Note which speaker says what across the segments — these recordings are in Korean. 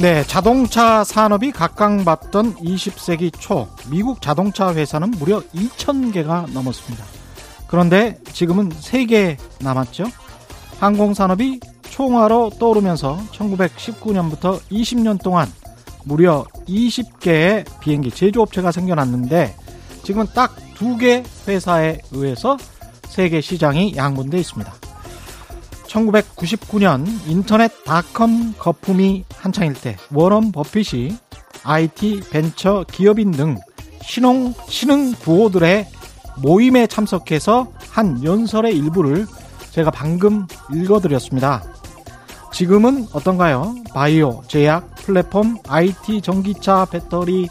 Speaker 1: 네, 자동차 산업이 각광받던 20세기 초 미국 자동차 회사는 무려 2,000개가 넘었습니다. 그런데 지금은 3개 남았죠. 항공산업이 총화로 떠오르면서 1919년부터 20년 동안 무려 20개의 비행기 제조업체가 생겨났는데 지금은 딱두개 회사에 의해서 세계 시장이 양분돼 있습니다. 1999년 인터넷 닷컴 거품이 한창일 때 워런 버핏이 IT 벤처 기업인 등 신흥, 신흥 부호들의 모임에 참석해서 한 연설의 일부를 제가 방금 읽어드렸습니다. 지금은 어떤가요? 바이오, 제약, 플랫폼, IT, 전기차, 배터리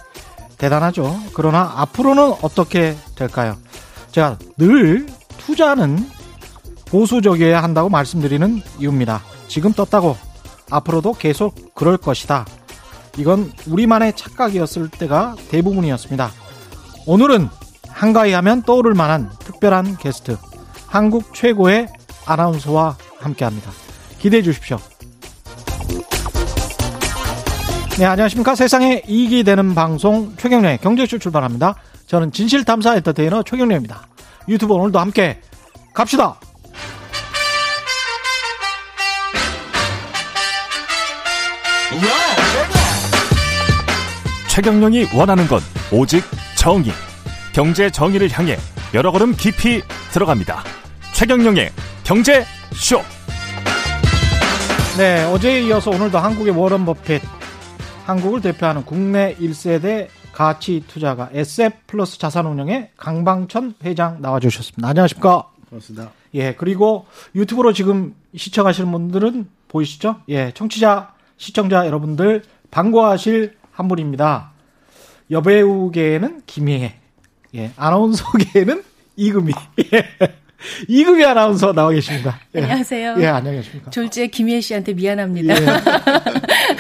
Speaker 1: 대단하죠. 그러나 앞으로는 어떻게 될까요? 제가 늘 투자는 보수적이어야 한다고 말씀드리는 이유입니다. 지금 떴다고 앞으로도 계속 그럴 것이다. 이건 우리만의 착각이었을 때가 대부분이었습니다. 오늘은 한가위 하면 떠오를 만한 특별한 게스트, 한국 최고의 아나운서와 함께 합니다. 기대해 주십시오. 네, 안녕하십니까. 세상에 이익이 되는 방송 최경련의 경제쇼 출발합니다. 저는 진실탐사 엔터테이너 최경련입니다. 유튜브 오늘도 함께 갑시다!
Speaker 2: 최경령이 원하는 건 오직 정의. 경제 정의를 향해 여러 걸음 깊이 들어갑니다. 최경령의 경제 쇼.
Speaker 1: 네, 어제에 이어서 오늘도 한국의 워런 버핏, 한국을 대표하는 국내 1세대 가치 투자가 SF 플러스 자산운용의 강방천 회장 나와주셨습니다. 안녕하십니까?
Speaker 3: 그렇습니다.
Speaker 1: 예, 그리고 유튜브로 지금 시청하시는 분들은 보이시죠? 예, 청취자, 시청자 여러분들 반가워하실 한 분입니다. 여배우계에는 김희애, 예, 아나운서계에는 이금희, 예. 이금희 아나운서 나와 계십니다.
Speaker 4: 예. 안녕하세요.
Speaker 1: 예, 안녕하십니까.
Speaker 4: 졸지에 김희애 씨한테 미안합니다. 예.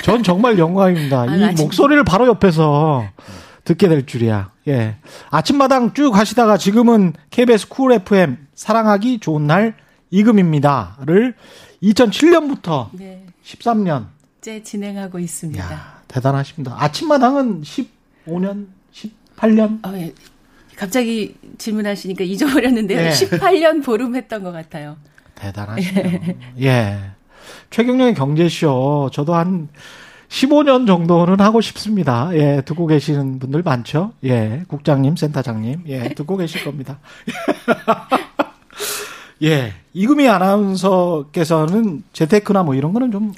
Speaker 1: 전 정말 영광입니다. 아, 이 아침... 목소리를 바로 옆에서 듣게 될 줄이야. 예. 아침마당 쭉 하시다가 지금은 KBS 쿨 FM 사랑하기 좋은 날 이금입니다를 2007년부터 네. 13년
Speaker 4: 째 진행하고 있습니다. 야,
Speaker 1: 대단하십니다. 아침마당은 15년, 18년? 어, 예.
Speaker 4: 갑자기 질문하시니까 잊어버렸는데요. 예. 18년 보름 했던 것 같아요.
Speaker 1: 대단하시네요. 예. 최경영의 경제쇼 저도 한 15년 정도는 하고 싶습니다. 예, 듣고 계시는 분들 많죠? 예, 국장님, 센터장님, 예, 듣고 계실 겁니다. 예, 이금희 아나운서께서는 재테크나 뭐 이런 거는 좀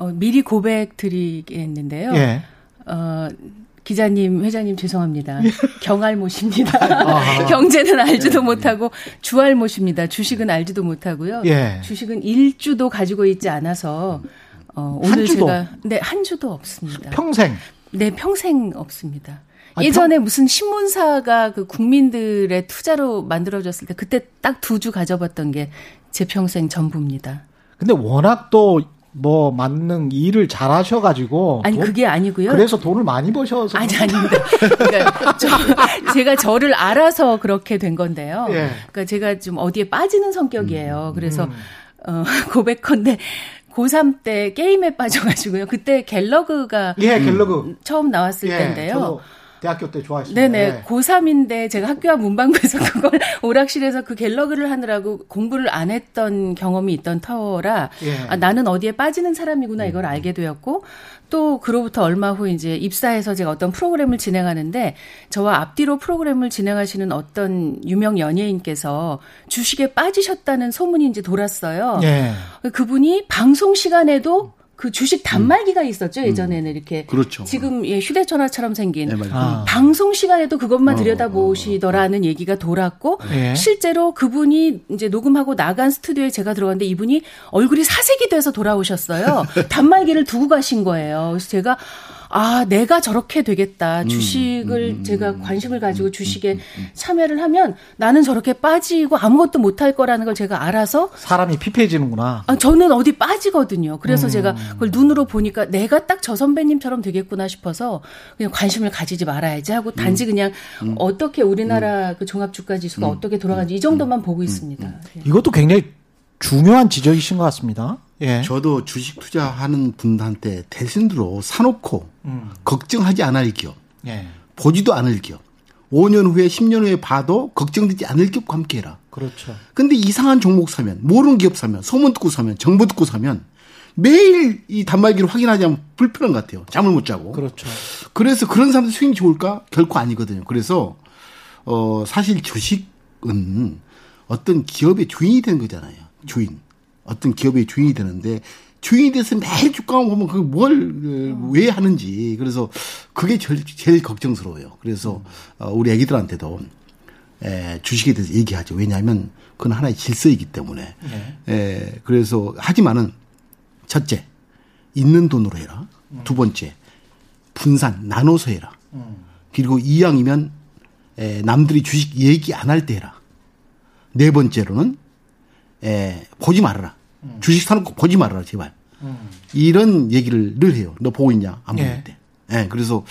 Speaker 4: 어, 미리 고백 드리겠는데요. 예. 어, 기자님, 회장님 죄송합니다. 예. 경알못입니다. 아. 경제는 알지도 예. 못하고 주알못입니다. 주식은 알지도 못하고요. 예. 주식은 일주도 가지고 있지 않아서 어, 오늘 주도? 제가 네, 한 주도 없습니다.
Speaker 1: 평생.
Speaker 4: 네, 평생 없습니다. 아, 예전에 평... 무슨 신문사가 그 국민들의 투자로 만들어졌을 때 그때 딱 두 주 가져봤던 게 제 평생 전부입니다.
Speaker 1: 근데 워낙 또 뭐 만능 일을 잘 하셔가지고
Speaker 4: 아니 돈, 그게 아니고요.
Speaker 1: 그래서 돈을 많이 버셔서
Speaker 4: 아니 아닙니다. 그러니까 저, 제가 저를 알아서 그렇게 된 건데요. 예. 그러니까 제가 좀 어디에 빠지는 성격이에요. 음, 그래서 음. 어, 고백컨대 고3 때 게임에 빠져가지고요. 그때 갤러그가
Speaker 1: 예, 갤러그
Speaker 4: 처음 나왔을 예, 때인데요.
Speaker 1: 대학교 때 좋아했습니다.
Speaker 4: 네네. 네. 고3인데 제가 학교 앞 문방구에서 그걸 오락실에서 그 갤러그를 하느라고 공부를 안 했던 경험이 있던 터라 예. 아, 나는 어디에 빠지는 사람이구나 이걸 음. 알게 되었고 또 그로부터 얼마 후 이제 입사해서 제가 어떤 프로그램을 진행하는데 저와 앞뒤로 프로그램을 진행하시는 어떤 유명 연예인께서 주식에 빠지셨다는 소문이 이제 돌았어요. 예. 그분이 방송 시간에도 그 주식 단말기가 있었죠 예전에는 이렇게
Speaker 3: 그렇죠.
Speaker 4: 지금 예, 휴대전화처럼 생긴 네, 아. 방송 시간에도 그것만 어, 들여다보시더라는 어, 어, 어. 얘기가 돌았고 네. 실제로 그분이 이제 녹음하고 나간 스튜디오에 제가 들어갔는데 이분이 얼굴이 사색이 돼서 돌아오셨어요 단말기를 두고 가신 거예요 그래서 제가 아, 내가 저렇게 되겠다. 음, 주식을 음, 음, 제가 관심을 가지고 주식에 참여를 하면 나는 저렇게 빠지고 아무것도 못할 거라는 걸 제가 알아서
Speaker 1: 사람이 피폐해지는구나.
Speaker 4: 아, 저는 어디 빠지거든요. 그래서 음. 제가 그걸 눈으로 보니까 내가 딱 저 선배님처럼 되겠구나 싶어서 그냥 관심을 가지지 말아야지 하고 단지 그냥 어떻게 우리나라 그 종합 주가 지수가 어떻게 돌아가는지 이 정도만 보고 있습니다.
Speaker 1: 이것도 굉장히 중요한 지적이신 것 같습니다.
Speaker 3: 예. 저도 주식 투자하는 분한테 대신으로 사놓고 음. 걱정하지 않을 기업, 예. 보지도 않을 기업, 5년 후에 10년 후에 봐도 걱정되지 않을 기업과 함께해라.
Speaker 1: 그렇죠.
Speaker 3: 근데 이상한 종목 사면, 모르는 기업 사면, 소문 듣고 사면, 정보 듣고 사면 매일 이 단말기를 확인하지 않으면 불편한 것 같아요. 잠을 못 자고.
Speaker 1: 그렇죠.
Speaker 3: 그래서 그런 사람들 수익이 좋을까? 결코 아니거든요. 그래서 어 사실 주식은 어떤 기업의 주인이 되는 거잖아요. 주인. 어떤 기업의 주인이 되는데 주인이 돼서 매일 주가만 보면 그게 뭘왜 하는지 그래서 그게 제일, 제일 걱정스러워요. 그래서 어, 우리 애기들한테도 에, 주식에 대해서 얘기하죠. 왜냐하면 그건 하나의 질서이기 때문에. 네. 에, 그래서 하지만은 첫째 있는 돈으로 해라. 음. 두 번째 분산 나눠서 해라. 음. 그리고 이왕이면 에, 남들이 주식 얘기 안 할 때 해라. 네 번째로는 에, 보지 말아라. 음. 주식 사놓고 보지 말아라 제발. 음. 이런 얘기를 늘 해요. 너 보고 있냐? 안 보고 예. 때. 예, 그래서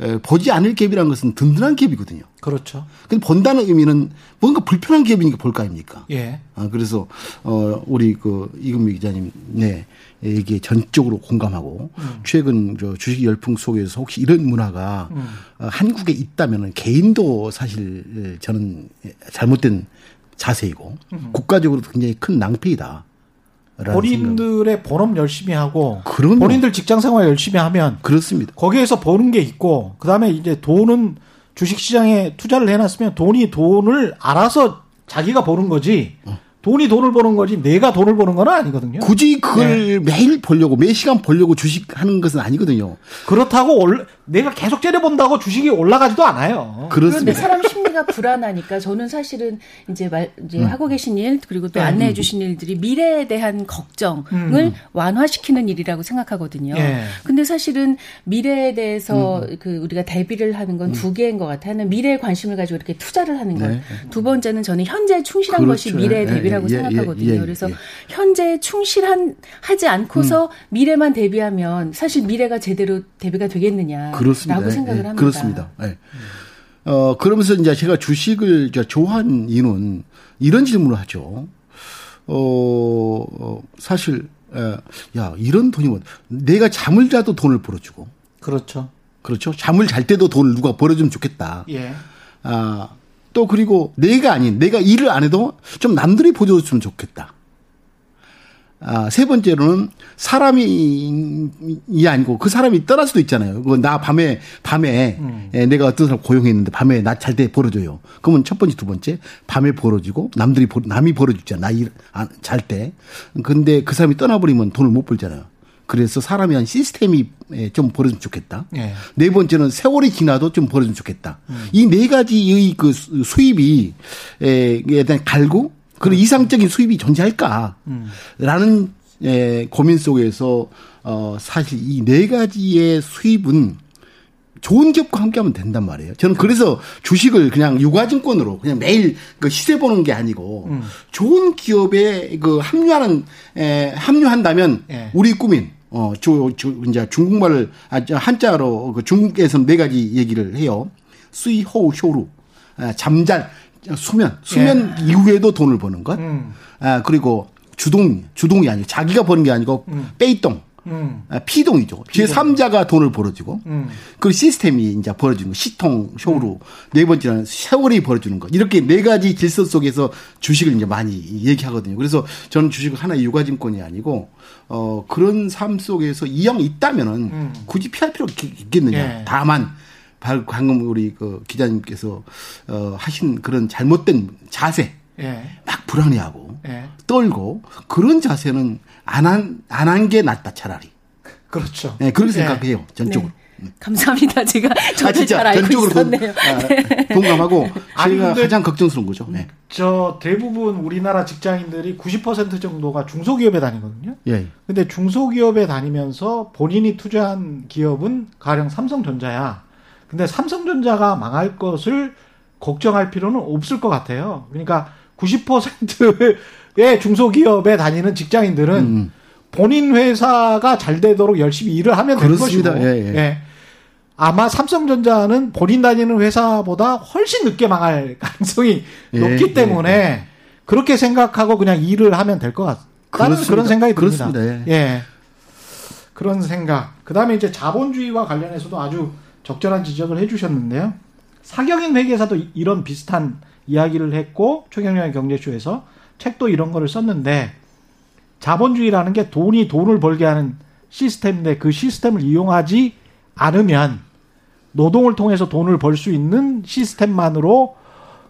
Speaker 3: 에, 보지 않을 갭이라는 것은 든든한 갭이거든요.
Speaker 1: 그렇죠.
Speaker 3: 근데 본다는 의미는 뭔가 불편한 갭이니까 볼거 아닙니까? 예. 아, 그래서 어 우리 그 이금미 기자님 네. 얘기에 전적으로 공감하고 음. 최근 저 주식 열풍 속에서 혹시 이런 문화가 음. 어, 한국에 있다면은 개인도 사실 저는 잘못된 자세이고 음. 국가적으로도 굉장히 큰 낭패이다.
Speaker 1: 본인들의 생각. 본업 열심히 하고 그럼요. 본인들 직장 생활 열심히 하면
Speaker 3: 그렇습니다.
Speaker 1: 거기에서 버는 게 있고 그다음에 이제 돈은 주식 시장에 투자를 해 놨으면 돈이 돈을 알아서 자기가 버는 거지. 어. 돈이 돈을 버는 거지 내가 돈을 버는 건 아니거든요.
Speaker 3: 굳이 그걸 네. 매일 벌려고 매 시간 벌려고 주식 하는 것은 아니거든요.
Speaker 1: 그렇다고 올, 내가 계속 째려본다고 주식이 올라가지도 않아요.
Speaker 4: 그렇습니다. 그런데 사람 심리가 불안하니까 저는 사실은 이제 말 이제 음. 하고 계신 일 그리고 또 네. 안내해 주신 일들이 미래에 대한 걱정을 음. 완화시키는 일이라고 생각하거든요. 네. 근데 사실은 미래에 대해서 음. 그 우리가 대비를 하는 건두 음. 개인 것 같아요. 하나는 미래에 관심을 가지고 이렇게 투자를 하는 것. 네. 두 번째는 저는 현재에 충실한 그렇죠. 것이 미래의 네. 대비 라고 예, 예, 생각하거든요. 예, 예, 그래서 현재에 충실한 하지 않고서 음. 미래만 대비하면 사실 미래가 제대로 대비가 되겠느냐. 그렇습니다. 라고 생각을 예, 합니다.
Speaker 3: 그렇습니다. 네. 어, 그러면서 이제 제가 주식을 좋아한 이유는 이런 질문을 하죠. 어, 어 사실, 에, 야, 이런 돈이 뭐, 내가 잠을 자도 돈을 벌어주고.
Speaker 1: 그렇죠.
Speaker 3: 그렇죠. 잠을 잘 때도 돈을 누가 벌어주면 좋겠다. 예. 아, 또 그리고 내가 아닌, 내가 일을 안 해도 좀 남들이 보여줬으면 좋겠다. 아, 세 번째로는 사람이 이 아니고 그 사람이 떠날 수도 있잖아요. 그 나 밤에 밤에 음. 예, 내가 어떤 사람 고용했는데 밤에 나 잘 때 벌어줘요. 그러면 첫 번째 두 번째 밤에 벌어주고 남들이 남이 벌어주잖아. 나잘 아, 때. 근데 그 사람이 떠나버리면 돈을 못 벌잖아요. 그래서 사람이 한 시스템이 예, 좀 벌어주면 좋겠다. 네. 네 번째는 세월이 지나도 좀 벌어주면 좋겠다. 음. 이네 가지의 그 수입이 에 대한 갈고 그런 이상적인 수입이 존재할까? 라는 예, 고민 속에서 어 사실 이 네 가지의 수입은 좋은 기업과 함께하면 된단 말이에요. 저는 그래서 주식을 그냥 유가증권으로 그냥 매일 그 시세 보는 게 아니고 음. 좋은 기업에 그 합류하는 에, 합류한다면 예. 우리 꿈인 어, 저, 저, 이제 중국말을 아, 한자로 그 중국에서 네 가지 얘기를 해요. 수이 호우 쇼루 아, 잠잘 수면, 수면 예. 이후에도 돈을 버는 것. 음. 아, 그리고 주동, 주동이 아니고 자기가 버는 게 아니고 음. 빼이동. 음. 아, 피동이죠. 제3자가 돈을 벌어주고, 음. 그 시스템이 이제 벌어주는 거, 시통, 쇼로. 음. 네 번째는 세월이 벌어주는 거. 이렇게 네 가지 질서 속에서 주식을 이제 많이 얘기하거든요. 그래서 저는 주식을 하나의 유가증권이 아니고, 어, 그런 삶 속에서 이왕 있다면은 음. 굳이 피할 필요가 있겠느냐. 예. 다만, 방금 우리 그 기자님께서 어 하신 그런 잘못된 자세 예. 막 불안해하고 예. 떨고 그런 자세는 안 한 안 한 게 낫다 차라리.
Speaker 1: 그렇죠.
Speaker 3: 네, 그렇게 예. 생각해요 전적으로.
Speaker 4: 네. 감사합니다. 제가 저도 아, 잘 알고 전적으로 있었네요. 동, 아,
Speaker 3: 네. 동감하고 제가 가장 걱정스러운 거죠. 네.
Speaker 1: 저 대부분 우리나라 직장인들이 90% 정도가 중소기업에 다니거든요. 예. 근데 중소기업에 다니면서 본인이 투자한 기업은 가령 삼성전자야. 근데 삼성전자가 망할 것을 걱정할 필요는 없을 것 같아요. 그러니까 90%의 중소기업에 다니는 직장인들은 음. 본인 회사가 잘 되도록 열심히 일을 하면 되는 것이고, 예, 예. 예. 아마 삼성전자는 본인 다니는 회사보다 훨씬 늦게 망할 가능성이 예, 높기 예, 때문에 예. 그렇게 생각하고 그냥 일을 하면 될것 나는 그런 생각이 듭니다. 그렇습니다. 예. 예. 그런 생각. 그다음에 이제 자본주의와 관련해서도 아주 적절한 지적을 해주셨는데요. 사경인 회계사도 이런 비슷한 이야기를 했고 최경영의 경제쇼에서 책도 이런 거를 썼는데 자본주의라는 게 돈이 돈을 벌게 하는 시스템인데 그 시스템을 이용하지 않으면 노동을 통해서 돈을 벌 수 있는 시스템만으로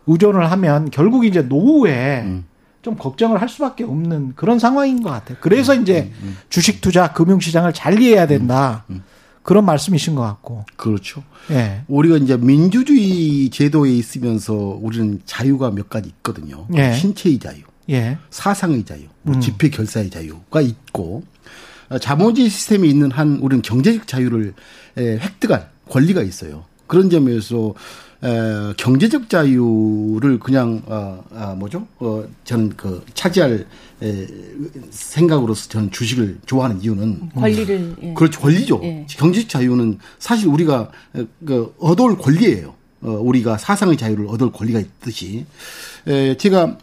Speaker 1: 의존을 하면 결국 이제 노후에 음. 좀 걱정을 할 수밖에 없는 그런 상황인 것 같아요. 그래서 음, 이제 음, 음. 주식 투자, 금융 시장을 잘 이해해야 된다. 음, 음. 그런 말씀이신 것 같고.
Speaker 3: 그렇죠. 예. 우리가 이제 민주주의 제도에 있으면서 우리는 자유가 몇 가지 있거든요. 예. 신체의 자유, 예. 사상의 자유, 뭐 집회 결사의 자유가 있고 어, 자본주의 시스템이 있는 한 우리는 경제적 자유를 획득할 권리가 있어요. 그런 점에서 에, 경제적 자유를 그냥 어, 어 뭐죠? 어 저는 그 차지할 에, 생각으로서 저는 주식을 좋아하는 이유는
Speaker 4: 권리를
Speaker 3: 예. 그렇죠 권리죠. 예. 경제적 자유는 사실 우리가 그 얻어올 권리예요. 어, 우리가 사상의 자유를 얻을 권리가 있듯이 에, 제가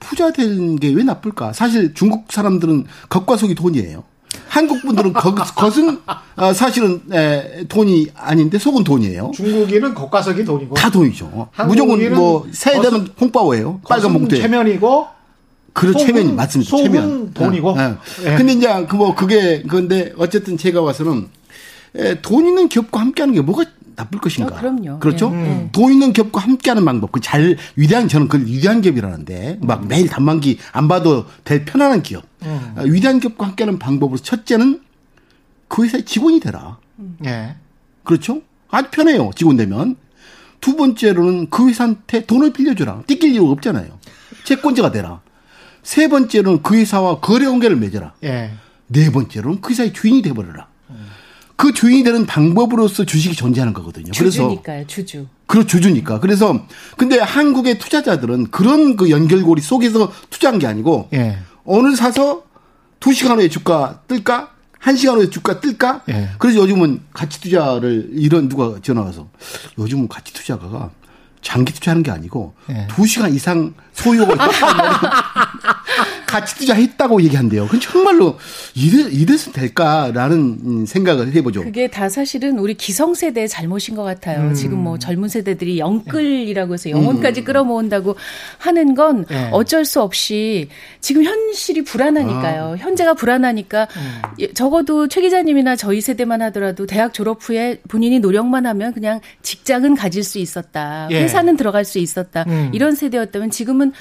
Speaker 3: 부자 된 게 왜 나쁠까? 사실 중국 사람들은 겉과 속이 돈이에요. 한국 분들은 거, 겉은 어, 사실은 에, 돈이 아닌데 속은 돈이에요.
Speaker 1: 중국인은 겉과속이 돈이고
Speaker 3: 다 돈이죠. 무조건 뭐 세대는 홍바오예요. 빨간 봉투에.
Speaker 1: 체면이고
Speaker 3: 그런 체면이 맞습니다.
Speaker 1: 속은
Speaker 3: 체면.
Speaker 1: 돈이고. 예.
Speaker 3: 예. 근데 이제 그 뭐 그게 그런데 어쨌든 제가 봐서는 에, 돈 있는 기업과 함께하는 게 뭐가 나쁠 것인가?
Speaker 4: 어, 그럼요.
Speaker 3: 그렇죠? 네. 돈 있는 기업과 함께하는 방법. 그 잘 위대한 저는 그걸 위대한 기업이라는데 막 음. 매일 단만기 안 봐도 될 편안한 기업. 음. 아, 위대한 기업과 함께하는 방법으로 첫째는 그 회사의 직원이 되라. 예. 그렇죠? 아주 편해요. 직원 되면. 두 번째로는 그 회사한테 돈을 빌려주라. 띠낄 이유 없잖아요. 채권자가 되라. 세 번째로는 그 회사와 거래 관계를 맺어라. 예. 네 번째로는 그 회사의 주인이 돼버려라. 그 주인이 되는 방법으로서 주식이 존재하는 거거든요.
Speaker 4: 주주니까요, 주주.
Speaker 3: 그렇 주주니까. 그래서 근데 한국의 투자자들은 그런 그 연결고리 속에서 투자한 게 아니고 예. 오늘 사서 두 시간 후에 주가 뜰까? 한 시간 후에 주가 뜰까? 예. 그래서 요즘은 가치 투자를 이런 누가 전화 와서 요즘은 가치 투자가 장기 투자하는 게 아니고 예. 2시간 이상 소요가 있다. 같이 투자했다고 얘기한대요. 그 정말로 이래, 이래서 될까라는 생각을 해보죠.
Speaker 4: 그게 다 사실은 우리 기성세대의 잘못인 것 같아요. 음. 지금 뭐 젊은 세대들이 영끌이라고 해서 영혼까지 음. 끌어모은다고 하는 건 네. 어쩔 수 없이 지금 현실이 불안하니까요. 아. 현재가 불안하니까 음. 적어도 최 기자님이나 저희 세대만 하더라도 대학 졸업 후에 본인이 노력만 하면 그냥 직장은 가질 수 있었다. 예. 회사는 들어갈 수 있었다. 음. 이런 세대였다면 지금은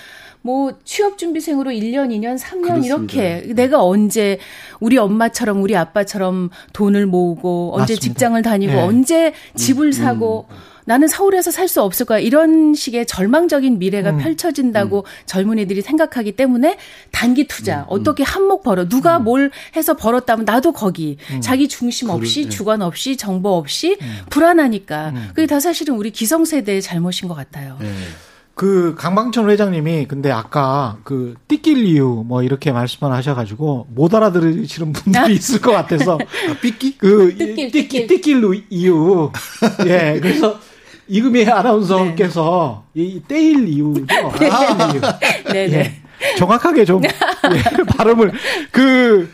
Speaker 4: 뭐 취업 준비생으로 1년, 2년, 3년 그렇습니다. 이렇게 내가 언제 우리 엄마처럼 우리 아빠처럼 돈을 모으고 언제 맞습니다. 직장을 다니고 네. 언제 집을 음, 사고 음. 나는 서울에서 살 수 없을 거야. 이런 식의 절망적인 미래가 음. 펼쳐진다고 음. 젊은이들이 생각하기 때문에 단기 투자 음. 어떻게 한몫 벌어 누가 음. 뭘 해서 벌었다면 나도 거기 음. 자기 중심 없이 그 주관 없이 정보 없이 음. 불안하니까 그게 다 사실은 우리 기성세대의 잘못인 것 같아요. 네.
Speaker 1: 그 강방천 회장님이 근데 아까 그 띠낄 이유 뭐 이렇게 말씀을 하셔가지고 못 알아들으시는 분들이 있을 것 같아서
Speaker 3: 아, 삐끼
Speaker 1: 그 띠낄 띠낄 이유 예 그래서 이금희 아나운서께서 네. 이 떼일 이유죠 네. 아, 이유. 네, 네. 예, 정확하게 좀 예, 발음을 그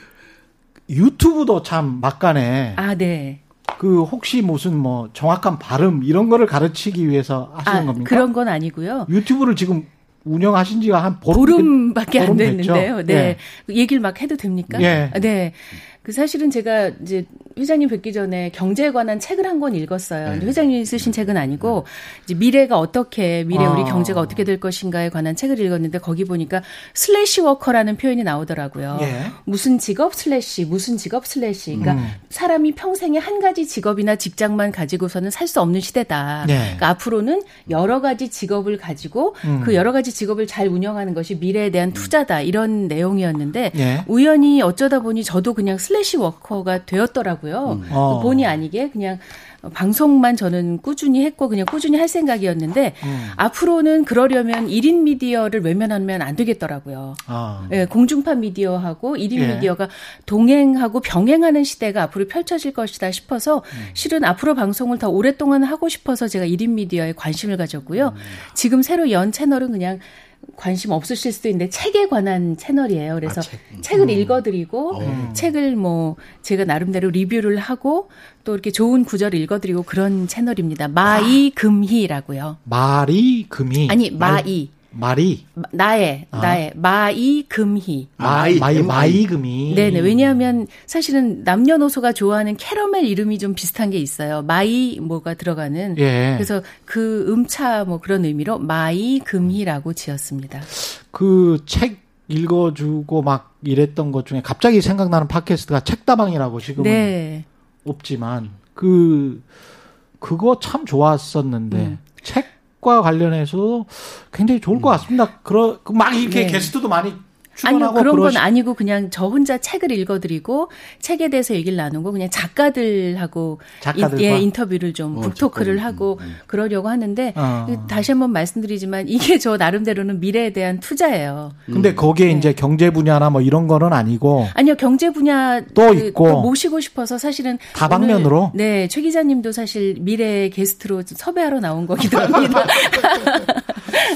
Speaker 1: 유튜브도 참 막간에
Speaker 4: 아 네.
Speaker 1: 그 혹시 무슨 뭐 정확한 발음 이런 거를 가르치기 위해서 하시는 아, 겁니까?
Speaker 4: 그런 건 아니고요.
Speaker 1: 유튜브를 지금 운영하신 지가 한
Speaker 4: 보름, 밖에 안 됐는데요. 네. 네. 얘기를 막 해도 됩니까?
Speaker 1: 예.
Speaker 4: 네. 그 사실은 제가 이제 회장님 뵙기 전에 경제에 관한 책을 한 권 읽었어요. 네. 회장님이 쓰신 책은 아니고 이제 미래가 어떻게 미래 우리 아. 경제가 어떻게 될 것인가에 관한 책을 읽었는데 거기 보니까 slash worker라는 표현이 나오더라고요. 예. 무슨 직업 slash 무슨 직업 slash 그러니까 음. 사람이 평생에 한 가지 직업이나 직장만 가지고서는 살 수 없는 시대다. 예. 그러니까 앞으로는 여러 가지 직업을 가지고 음. 그 여러 가지 직업을 잘 운영하는 것이 미래에 대한 투자다 이런 내용이었는데 예. 우연히 어쩌다 보니 저도 그냥 슬래시 워커가 되었더라고요. 음. 어. 본의 아니게 그냥 방송만 저는 꾸준히 했고 그냥 꾸준히 할 생각이었는데 음. 앞으로는 그러려면 1인 미디어를 외면하면 안 되겠더라고요. 아. 예, 공중파 미디어하고 1인 예. 미디어가 동행하고 병행하는 시대가 앞으로 펼쳐질 것이다 싶어서 음. 실은 앞으로 방송을 더 오랫동안 하고 싶어서 제가 1인 미디어에 관심을 가졌고요. 음. 지금 새로 연 채널은 그냥 관심 없으실 수도 있는데 책에 관한 채널이에요. 그래서 아, 책. 을 음. 읽어드리고 어. 책을 뭐 제가 나름대로 리뷰를 하고 또 이렇게 좋은 구절을 읽어드리고 그런 채널입니다. 마이 금희라고요.
Speaker 1: 마리 금희
Speaker 4: 아니 마이
Speaker 1: 말이
Speaker 4: 나의 아. 나의 마이 금희
Speaker 1: my my 마이 금희
Speaker 4: 네네 왜냐하면 사실은 남녀노소가 좋아하는 캐러멜 이름이 좀 비슷한 게 있어요 마이 뭐가 들어가는 예. 그래서 그 음차 뭐 그런 의미로 마이 금희라고 지었습니다
Speaker 1: 그 책 읽어주고 막 이랬던 것 중에 갑자기 생각나는 팟캐스트가 책다방이라고 지금은 네. 없지만 그 그거 참 좋았었는데 음. 책 책과 관련해서 굉장히 좋을 것 같습니다. 그러 막 이렇게 네. 게스트도 많이
Speaker 4: 아니요 그런 그러시... 건 아니고 그냥 저 혼자 책을 읽어드리고 책에 대해서 얘기를 나누고 그냥 작가들하고 작가들과? 예, 인터뷰를 좀 어, 북토크를 작가 하고 음, 음. 그러려고 하는데 어. 다시 한번 말씀드리지만 이게 저 나름대로는 미래에 대한 투자예요.
Speaker 1: 근데 음. 거기에 네. 이제 경제 분야나 뭐 이런 거는 아니고
Speaker 4: 아니요 경제 분야
Speaker 1: 또 그, 있고 또
Speaker 4: 모시고 싶어서 사실은
Speaker 1: 다방면으로
Speaker 4: 네최 기자님도 사실 미래 게스트로 섭외하러 나온 거기도 합니다.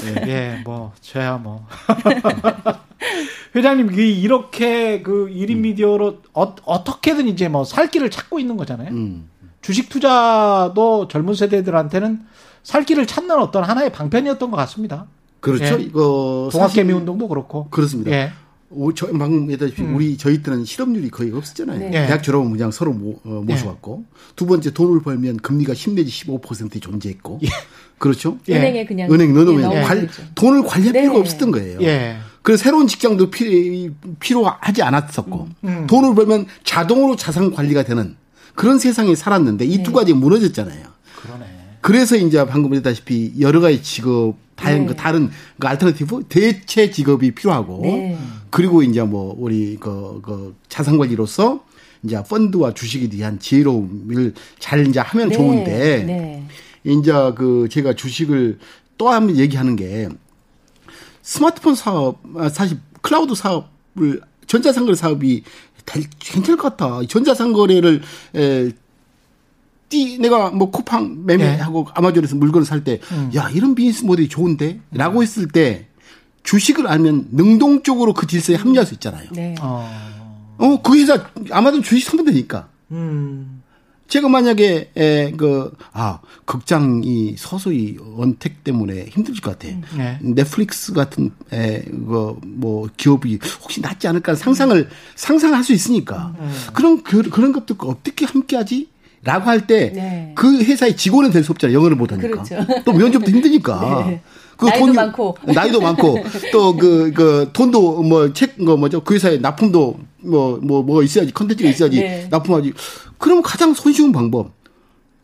Speaker 1: 예, 예, 뭐 저야 뭐. 회장님 이렇게 그 1인 음. 미디어로 어, 떻게든 이제 뭐 살 길을 찾고 있는 거잖아요. 음. 주식 투자도 젊은 세대들한테는 살 길을 찾는 어떤 하나의 방편이었던 것 같습니다.
Speaker 3: 그렇죠. 예. 이거
Speaker 1: 동학개미 운동도 그렇고
Speaker 3: 그렇습니다. 예. 오, 저, 방금 얘기했다시피 음. 우리 저희 때는 실업률이 거의 없었잖아요. 네. 대학 졸업은 그냥 서로 모, 어, 모셔왔고 네. 두 번째 돈을 벌면 금리가 10 내지 15% 존재했고 예. 그렇죠.
Speaker 4: 예. 은행에 그냥
Speaker 3: 은행 넣어놓으면 예. 관, 돈을 관리할 네. 필요가 없었던 거예요. 예. 그래서 새로운 직장도 피, 필요하지 않았었고 음. 음. 돈을 벌면 자동으로 자산 관리가 되는 그런 세상에 살았는데 이두 네. 가지 무너졌잖아요. 그러네. 그래서 이제 방금 얘기했다시피 여러 가지 직업 다른 네. 그 다른 그 alternative 대체 직업이 필요하고 네. 그리고 이제 뭐 우리 그, 그 자산 관리로서 이제 펀드와 주식에 대한 지혜로움을 잘 이제 하면 네. 좋은데 네. 이제 그 제가 주식을 또 한번 얘기하는 게 스마트폰 사업 아, 사실 클라우드 사업을 전자상거래 사업이 괜찮을 것 같아. 전자상거래를 에, 띠 내가 뭐 쿠팡 매매하고 네. 아마존에서 물건을 살 때, 음. 야 이런 비즈니스 모델이 좋은데?라고 했을 때 주식을 알면 능동적으로 그 질서에 합리할 수 있잖아요. 네. 어, 어 그 회사 아마존 주식 사면 되니까. 음. 제가 만약에 에, 그, 아, 극장이 서서히 원택 때문에 힘들질 것 같아. 네. 넷플릭스 같은, 에, 그, 뭐, 기업이 혹시 낫지 않을까 상상을, 상상할 수 있으니까. 음. 그런, 그, 그런 것들 어떻게 함께 하지? 라고 할 때그 네. 그 회사의 직원은 될 수 없잖아요. 영어를 못하니까. 그렇죠. 또 면접도 힘드니까. 네.
Speaker 4: 그 나이도 돈, 많고.
Speaker 3: 나이도 많고. 또 그그 그 돈도 뭐책뭐 뭐죠? 그 회사에 납품도 뭐 뭐 뭐 뭐 있어야지. 컨텐츠가 있어야지. 네. 납품하지. 그럼 가장 손쉬운 방법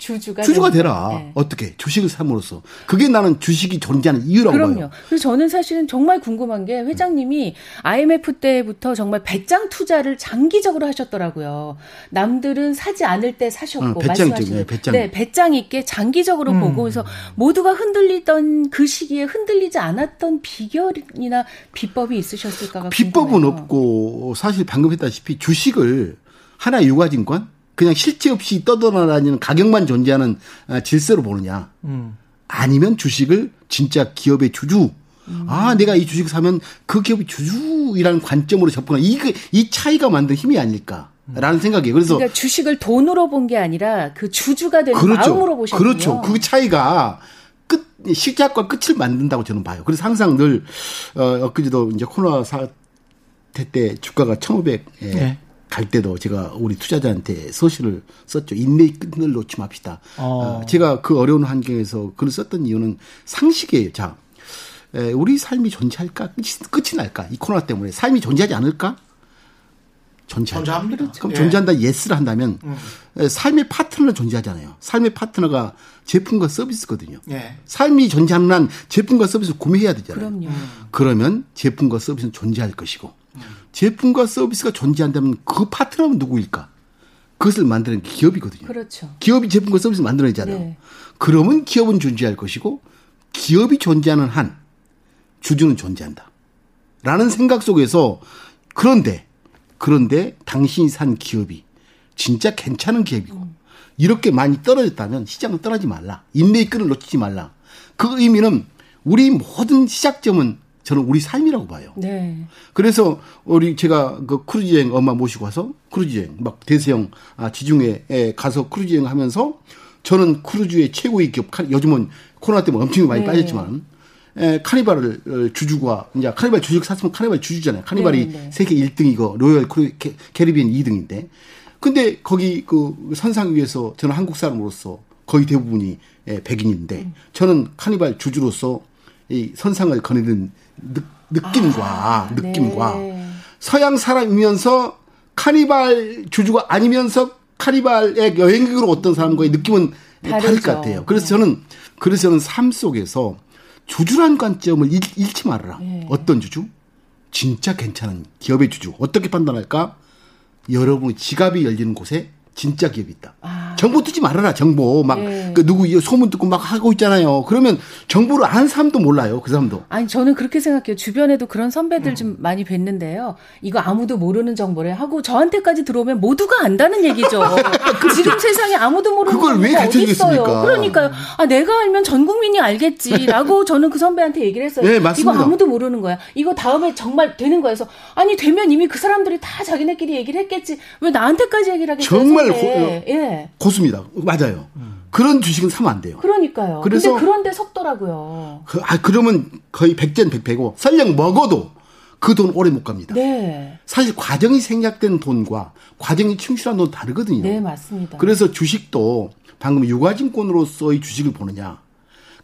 Speaker 4: 주주가
Speaker 3: 주주가 되라. 네. 어떻게 주식을 삼으로써 그게 나는 주식이 존재하는 이유라고 그럼요. 봐요.
Speaker 4: 그래서 저는 사실은 정말 궁금한 게 회장님이 IMF 때부터 정말 배짱 투자를 장기적으로 하셨더라고요. 남들은 사지 않을 때 사셨고 응, 말씀하시는 네, 배짱. 네, 배짱 있게 장기적으로 음. 보고 그래서 모두가 흔들리던 그 시기에 흔들리지 않았던 비결이나 비법이 있으셨을까가
Speaker 3: 비법은
Speaker 4: 궁금해요.
Speaker 3: 없고 사실 방금 했다시피 주식을 하나 유가증권 그냥 실체 없이 떠돌아다니는 가격만 존재하는 아, 질서로 보느냐. 음. 아니면 주식을 진짜 기업의 주주. 음. 아, 내가 이 주식 사면 그 기업의 주주이라는 관점으로 접근하 이, 그, 이 차이가 만든 힘이 아닐까. 라는 생각이에요. 그래서
Speaker 4: 그러니까 주식을 돈으로 본 게 아니라 그 주주가 되는 그렇죠. 마음으로 보셨군요.
Speaker 3: 그렇죠. 그 차이가 끝 시작과 끝을 만든다고 저는 봐요. 그래서 항상 늘 어, 엊그제도 이제 코로나 사태 때 주가가 1,500에 네. 갈 때도 제가 우리 투자자한테 서신을 썼죠. 인내의 끈을 놓지 맙시다. 어. 어. 제가 그 어려운 환경에서 글을 썼던 이유는 상식이에요. 자, 에, 우리 삶이 존재할까? 끝이, 끝이 날까? 이 코로나 때문에 삶이 존재하지 않을까? 존재합니다. 존재합니다. 그럼 예. 존재한다 yes를 한다면 음. 삶의 파트너는 존재하잖아요. 삶의 파트너가 제품과 서비스거든요. 예. 삶이 존재하는 한 제품과 서비스를 구매해야 되잖아요. 그럼요. 그러면 제품과 서비스는 존재할 것이고 제품과 서비스가 존재한다면 그 파트너는 누구일까? 그것을 만드는 게 기업이거든요.
Speaker 4: 그렇죠.
Speaker 3: 기업이 제품과 서비스를 만들어내잖아요. 네. 그러면 기업은 존재할 것이고 기업이 존재하는 한 주주는 존재한다. 라는 생각 속에서 그런데 그런데 당신이 산 기업이 진짜 괜찮은 기업이고 음. 이렇게 많이 떨어졌다면 시장을 떠나지 말라. 인내의 끈을 놓치지 말라. 그 의미는 우리 모든 시작점은 저는 우리 삶이라고 봐요. 네. 그래서 우리 제가 그 크루즈 여행 엄마 모시고 와서 크루즈 여행 막 대서양 아, 지중해 에 가서 크루즈 여행 하면서 저는 크루즈의 최고의 기업 요즘은 코로나 때문에 엄청 많이 네. 빠졌지만 에, 카니발을 주주가 이제 카니발 주식 샀으면 카니발 주주잖아요. 카니발이 네, 네. 세계 1등이고 로열 크루 캐리비안 2등인데 근데 거기 그 선상 위에서 저는 한국 사람으로서 거의 대부분이 예, 백인인데 음. 저는 카니발 주주로서 이 선상을 거니는 느, 느낌과 아, 느낌과 네. 서양 사람이면서 카니발 주주가 아니면서 카니발의 여행객으로 어떤 사람과의 느낌은 다르죠. 다를 것 같아요. 그래서 저는 그래서 저는 삶 속에서 주주란 관점을 잃, 지 말아라. 네. 어떤 주주? 진짜 괜찮은 기업의 주주. 어떻게 판단할까? 여러분의 지갑이 열리는 곳에 진짜 기업이 있다. 아. 정보 듣지 말아라, 정보. 막, 네. 그 누구 소문 듣고 막 하고 있잖아요. 그러면 정보를 아는 사람도 몰라요, 그 사람도.
Speaker 4: 아니, 저는 그렇게 생각해요. 주변에도 그런 선배들 음. 좀 많이 뵀는데요. 이거 아무도 모르는 정보를 하고 저한테까지 들어오면 모두가 안다는 얘기죠. 그렇죠. 지금 세상에 아무도 모르는
Speaker 3: 그걸 왜 가르쳐주겠습니까?
Speaker 4: 그러니까요. 아, 내가 알면 전 국민이 알겠지라고 저는 그 선배한테 얘기를 했어요. 네, 맞습니다. 이거 아무도 모르는 거야. 이거 다음에 정말 되는 거여서 아니, 되면 이미 그 사람들이 다 자기네끼리 얘기를 했겠지. 왜 나한테까지 얘기를 하겠어요?
Speaker 3: 정말 고, 예. 고수입니다. 맞아요. 음. 그런 주식은 사면 안 돼요.
Speaker 4: 그러니까요. 그래서 근데 그런데 섞더라고요.
Speaker 3: 그, 아 그러면 거의 백전 백패고 설령 먹어도 그 돈 오래 못 갑니다.
Speaker 4: 네.
Speaker 3: 사실 과정이 생략된 돈과 과정이 충실한 돈 다르거든요.
Speaker 4: 네, 맞습니다.
Speaker 3: 그래서 주식도 방금 유가증권으로서의 주식을 보느냐,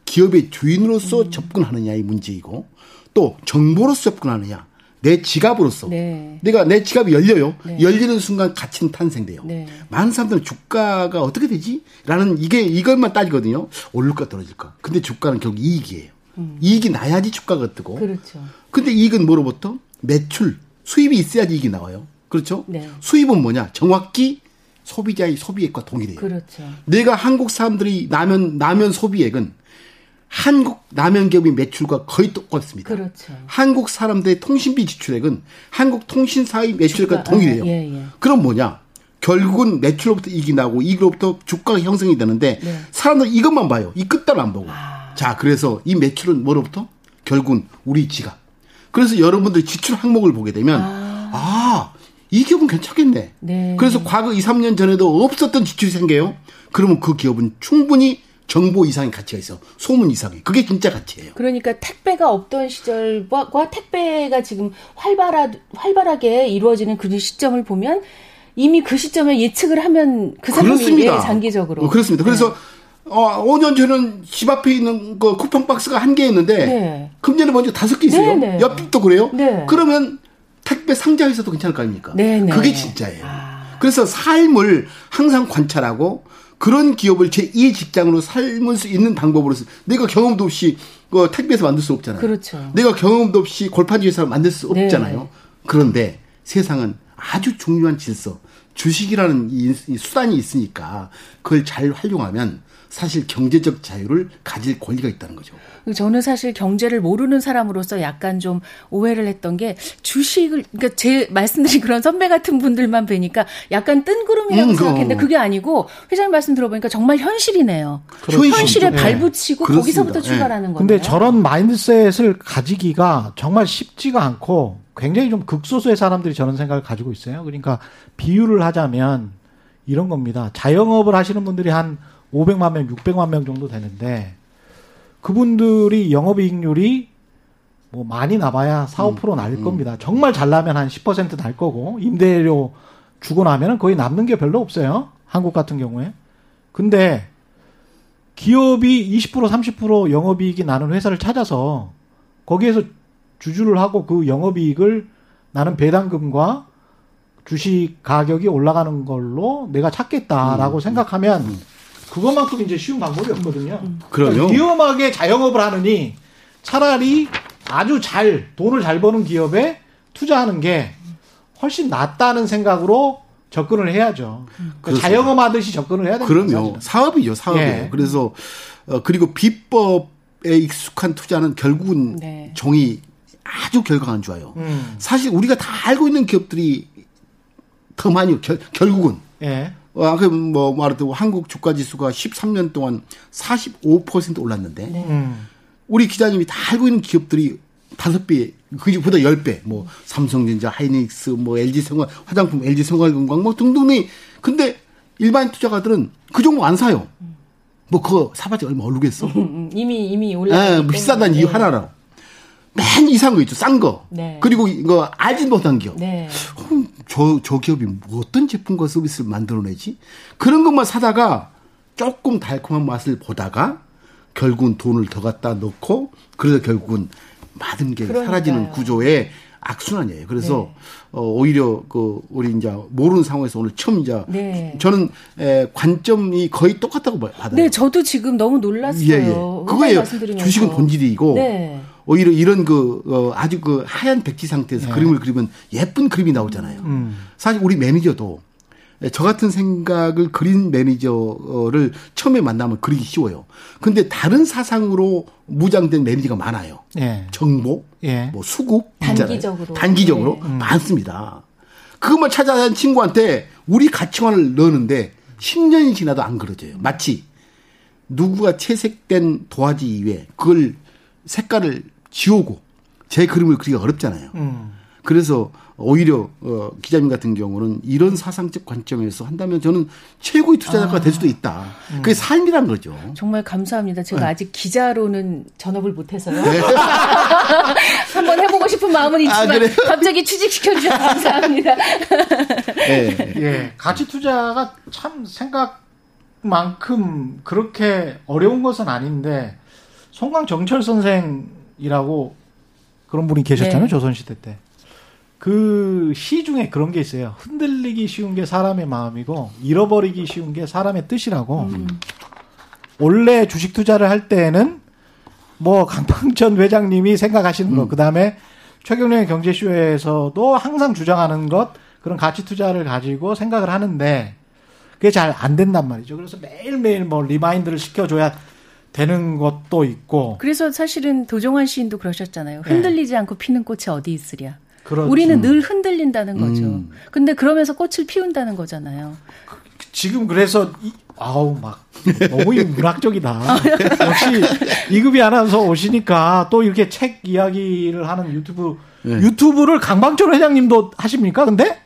Speaker 3: 기업의 주인으로서 음. 접근하느냐의 문제이고 또 정보로서 접근하느냐, 내 지갑으로서 네. 내가 내 지갑이 열려요. 네. 열리는 순간 가치는 탄생돼요. 네. 많은 사람들은 주가가 어떻게 되지? 라는 이게 이것만 따지거든요. 오를까 떨어질까. 근데 주가는 결국 이익이에요. 음. 이익이 나야지 주가가 뜨고.
Speaker 4: 그렇죠.
Speaker 3: 근데 이익은 뭐로부터? 매출, 수입이 있어야지 이익이 나와요. 그렇죠? 네. 수입은 뭐냐? 정확히 소비자의 소비액과 동일해요.
Speaker 4: 그렇죠.
Speaker 3: 내가 한국 사람들이 라면 라면 소비액은 한국 라면 기업의 매출과 거의 똑같습니다.
Speaker 4: 그렇죠.
Speaker 3: 한국 사람들의 통신비 지출액은 한국 통신사의 매출과 동일해요. 예, 예. 그럼 뭐냐? 결국은 매출로부터 이익이 나고 이익으로부터 주가가 형성이 되는데 네. 사람들 이것만 봐요. 이 끝단을 안 보고. 아. 자, 그래서 이 매출은 뭐로부터? 결국은 우리 지갑. 그래서 여러분들 지출 항목을 보게 되면 아, 아 이 기업은 괜찮겠네. 네. 그래서 과거 2, 3년 전에도 없었던 지출이 생겨요. 그러면 그 기업은 충분히 정보 이상의 가치가 있어. 소문 이상의. 그게 진짜 가치예요.
Speaker 4: 그러니까 택배가 없던 시절과 택배가 지금 활발하, 활발하게 이루어지는 그 시점을 보면 이미 그 시점에 예측을 하면 그 사람이 예, 장기적으로.
Speaker 3: 어, 그렇습니다. 그래서 네. 어, 5년 전은 집 앞에 있는 그 쿠팡 박스가 한 개였는데 네. 금년에 먼저 다섯 개 있어요. 네, 네. 옆집도 그래요. 네. 그러면 택배 상자에서도 괜찮을 거 아닙니까? 네, 네. 그게 진짜예요. 아. 그래서 삶을 항상 관찰하고 그런 기업을 제2의 직장으로 삶을 수 있는 방법으로 서 내가 경험도 없이 그 택배에서 만들 수 없잖아요.
Speaker 4: 그렇죠.
Speaker 3: 내가 경험도 없이 골판지에서 만들 수 네. 없잖아요. 네. 그런데 세상은 아주 중요한 질서, 주식이라는 이, 이 수단이 있으니까 그걸 잘 활용하면 사실 경제적 자유를 가질 권리가 있다는 거죠.
Speaker 4: 저는 사실 경제를 모르는 사람으로서 약간 좀 오해를 했던 게 주식을 그러니까 제 말씀드린 그런 선배 같은 분들만 뵈니까 약간 뜬구름이라고 음, 생각했는데 그게 아니고 회장님 말씀 들어보니까 정말 현실이네요. 그렇죠. 현실에 네. 발붙이고 네. 거기서부터 출발하는 네. 거예요.
Speaker 1: 근데 저런 mindset을 가지기가 정말 쉽지가 않고 굉장히 좀 극소수의 사람들이 저런 생각을 가지고 있어요. 그러니까 비유를 하자면 이런 겁니다. 자영업을 하시는 분들이 한 500만 명, 600만 명 정도 되는데 그분들이 영업이익률이 뭐 많이 나봐야 4, 5%날 음, 겁니다. 정말 잘 나면 한 10%날 거고 임대료 주고 나면은 거의 남는 게 별로 없어요. 한국 같은 경우에. 근데 기업이 20% 30% 영업이익이 나는 회사를 찾아서 거기에서 주주를 하고 그 영업이익을 나는 배당금과 주식 가격이 올라가는 걸로 내가 찾겠다라고 음, 생각하면 음. 그것만큼 이제 쉬운 방법이 없거든요.
Speaker 3: 그럼요. 그러니까
Speaker 1: 위험하게 자영업을 하느니 차라리 아주 잘 돈을 잘 버는 기업에 투자하는 게 훨씬 낫다는 생각으로 접근을 해야죠. 그러니까 자영업 하듯이 접근을 해야 됩니다.
Speaker 3: 그럼요. 사업이죠, 사업이에요. 예. 그래서 어, 그리고 비법에 익숙한 투자는 결국은 네. 종이 아주 결과가 안 좋아요. 음. 사실 우리가 다 알고 있는 기업들이 더 많이 결, 결국은 예. 어, 뭐 말하듯 한국 주가 지수가 13년 동안 45% 올랐는데 네. 음. 우리 기자님이 다 알고 있는 기업들이 다섯 배, 그보다 열 배, 뭐 삼성전자, 하이닉스, 뭐 LG 생활 화장품, LG 생활건강 뭐 등등이 근데 일반 투자가들은 그 종목 안 사요. 뭐 그거 사봤자 얼마 오르겠어?
Speaker 4: 음, 음. 이미 이미 올라.
Speaker 3: 네, 비싸다는 이유 하나로. 맨 이상한 거 있죠. 싼 거. 네. 그리고 이거 알지 못한 기업. 네. 어, 저, 저 기업이 뭐 어떤 제품과 서비스를 만들어내지? 그런 것만 사다가 조금 달콤한 맛을 보다가 결국은 돈을 더 갖다 넣고 그래서 결국은 많은 게 그러니까요. 사라지는 구조에 악순환이에요. 그래서 네. 어, 오히려 그 우리 이제 모르는 상황에서 오늘 처음 이제 네. 저는 에, 관점이 거의 똑같다고 받아요.
Speaker 4: 네, 저도 지금 너무 놀랐어요. 예, 예.
Speaker 3: 그거예요. 주식은 본질이고 네. 오히려 이런 그 어, 아주 그 하얀 백지 상태에서 네. 그림을 그리면 예쁜 그림이 나오잖아요. 음. 사실 우리 매니저도 저 같은 생각을 그린 매니저를 처음에 만나면 그리기 쉬워요. 근데 다른 사상으로 무장된 매니저가 많아요. 예. 정보, 예. 뭐 수급,
Speaker 4: 단기적으로,
Speaker 3: 단기적으로 예. 많습니다. 그것만 찾아낸 친구한테 우리 가치관을 넣는데 10년이 지나도 안 그려져요. 마치 누구가 채색된 도화지 이외에 그걸 색깔을 지우고 제 그림을 그리기가 어렵잖아요. 음. 그래서 오히려 어, 기자님 같은 경우는 이런 사상적 관점에서 한다면 저는 최고의 투자자가 아. 될 수도 있다. 음. 그게 삶이란 거죠.
Speaker 4: 정말 감사합니다. 제가 네. 아직 기자로는 전업을 못해서요. 네. 한번 해보고 싶은 마음은 아, 있지만 아, 갑자기 취직시켜 주셔서 감사합니다.
Speaker 1: 네. 예, 가치 투자가 참 생각만큼 그렇게 어려운 것은 아닌데 송강 정철 선생 이라고 그런 분이 계셨잖아요 네. 조선시대 때. 그 시 중에 그런 게 있어요. 흔들리기 쉬운 게 사람의 마음이고 잃어버리기 쉬운 게 사람의 뜻이라고. 음. 원래 주식 투자를 할 때에는 뭐 강방천 회장님이 생각하시는 음. 거, 그 다음에 최경영의 경제쇼에서도 항상 주장하는 것 그런 가치 투자를 가지고 생각을 하는데 그게 잘 안 된단 말이죠. 그래서 매일매일 뭐 remind를 시켜줘야 되는 것도 있고.
Speaker 4: 그래서 사실은 도종환 시인도 그러셨잖아요. 흔들리지 네. 않고 피는 꽃이 어디 있으랴. 그렇죠. 우리는 늘 흔들린다는 거죠. 음. 근데 그러면서 꽃을 피운다는 거잖아요.
Speaker 1: 지금 그래서 이, 아우 막 너무 문학적이다. 역시 이급이 아나운서 오시니까 또 이렇게 책 이야기를 하는 유튜브 네. 유튜브를 강방철 회장님도 하십니까? 근데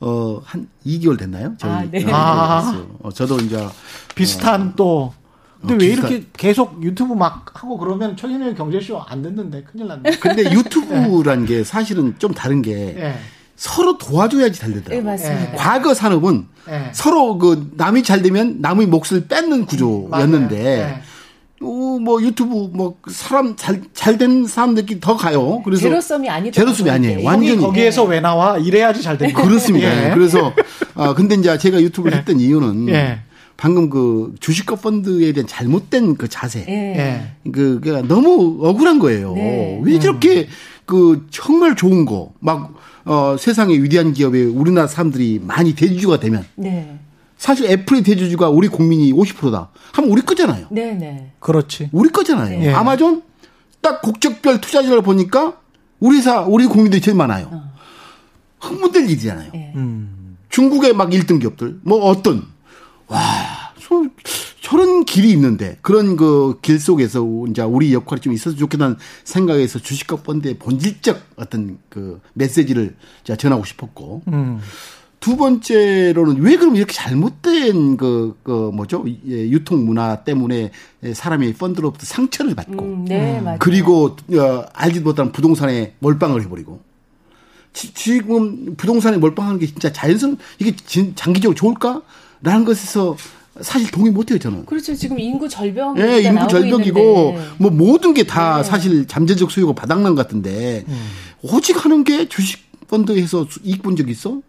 Speaker 3: 어한 2개월 됐나요?
Speaker 4: 저희 아, 네.
Speaker 3: 아. 어, 저도 이제
Speaker 1: 비슷한 어, 또 근데 어, 왜. 이렇게 계속 유튜브 막 하고 그러면 최근에 경제쇼 안 됐는데 큰일 났네.
Speaker 3: 근데 유튜브란 게 사실은 좀 다른 게 네. 서로 도와줘야지 잘 되더라고요. 네,
Speaker 4: 맞습니다.
Speaker 3: 과거 산업은 네. 서로 그 남이 잘 되면 남의 몫을 뺏는 구조였는데 어, 뭐 유튜브 뭐 사람 잘 잘 된 사람들끼리 더 가요. 그래서
Speaker 4: 제로섬이 아니더
Speaker 3: 제로섬이 아니에요. 완전히
Speaker 1: 거기에서 왜 나와? 이래야지 잘 되는
Speaker 3: 그렇습니다. 예. 그래서 아 근데 이제 제가 유튜브를 예. 했던 이유는 예. 방금 그 주식과 펀드에 대한 잘못된 그 자세. 네. 그, 그 너무 억울한 거예요. 네. 왜 저렇게 그 정말 좋은 거, 막, 어, 세상의 위대한 기업에 우리나라 사람들이 많이 대주주가 되면. 네. 사실 애플의 대주주가 우리 국민이 50%다. 하면 우리 거잖아요.
Speaker 4: 네네. 네.
Speaker 1: 그렇지.
Speaker 3: 우리 거잖아요. 네. 아마존 딱 국적별 투자자를 보니까 우리 사, 우리 국민들이 제일 많아요. 어. 흥분될 일이잖아요. 네. 음. 중국의 막 1등 기업들, 뭐 어떤 와, 저, 저런 길이 있는데 그런 그 길 속에서 이제 우리 역할이 좀 있어서 좋겠다는 생각에서 주식과 펀드의 본질적 어떤 그 메시지를 제가 전하고 싶었고. 음. 두 번째로는 왜 그럼 이렇게 잘못된 그, 그 뭐죠? 예, 유통 문화 때문에 사람이 펀드로부터 상처를 받고. 음,
Speaker 4: 네, 음.
Speaker 3: 그리고 어, 알지 못한 부동산에 몰빵을 해버리고. 지금 부동산에 몰빵하는 게 진짜 자연스러운 이게 장기적으로 좋을까? 라는 것에서 사실 동의 못해요 저는.
Speaker 4: 그렇죠. 지금 인구 절벽.
Speaker 3: 예, 인구 절벽이고 있는데. 뭐 모든 게다 네. 사실 잠재적 수요가 바닥난 것 같은데 음. 오직 하는 게 주식 펀드에서 이익 본 적 있어?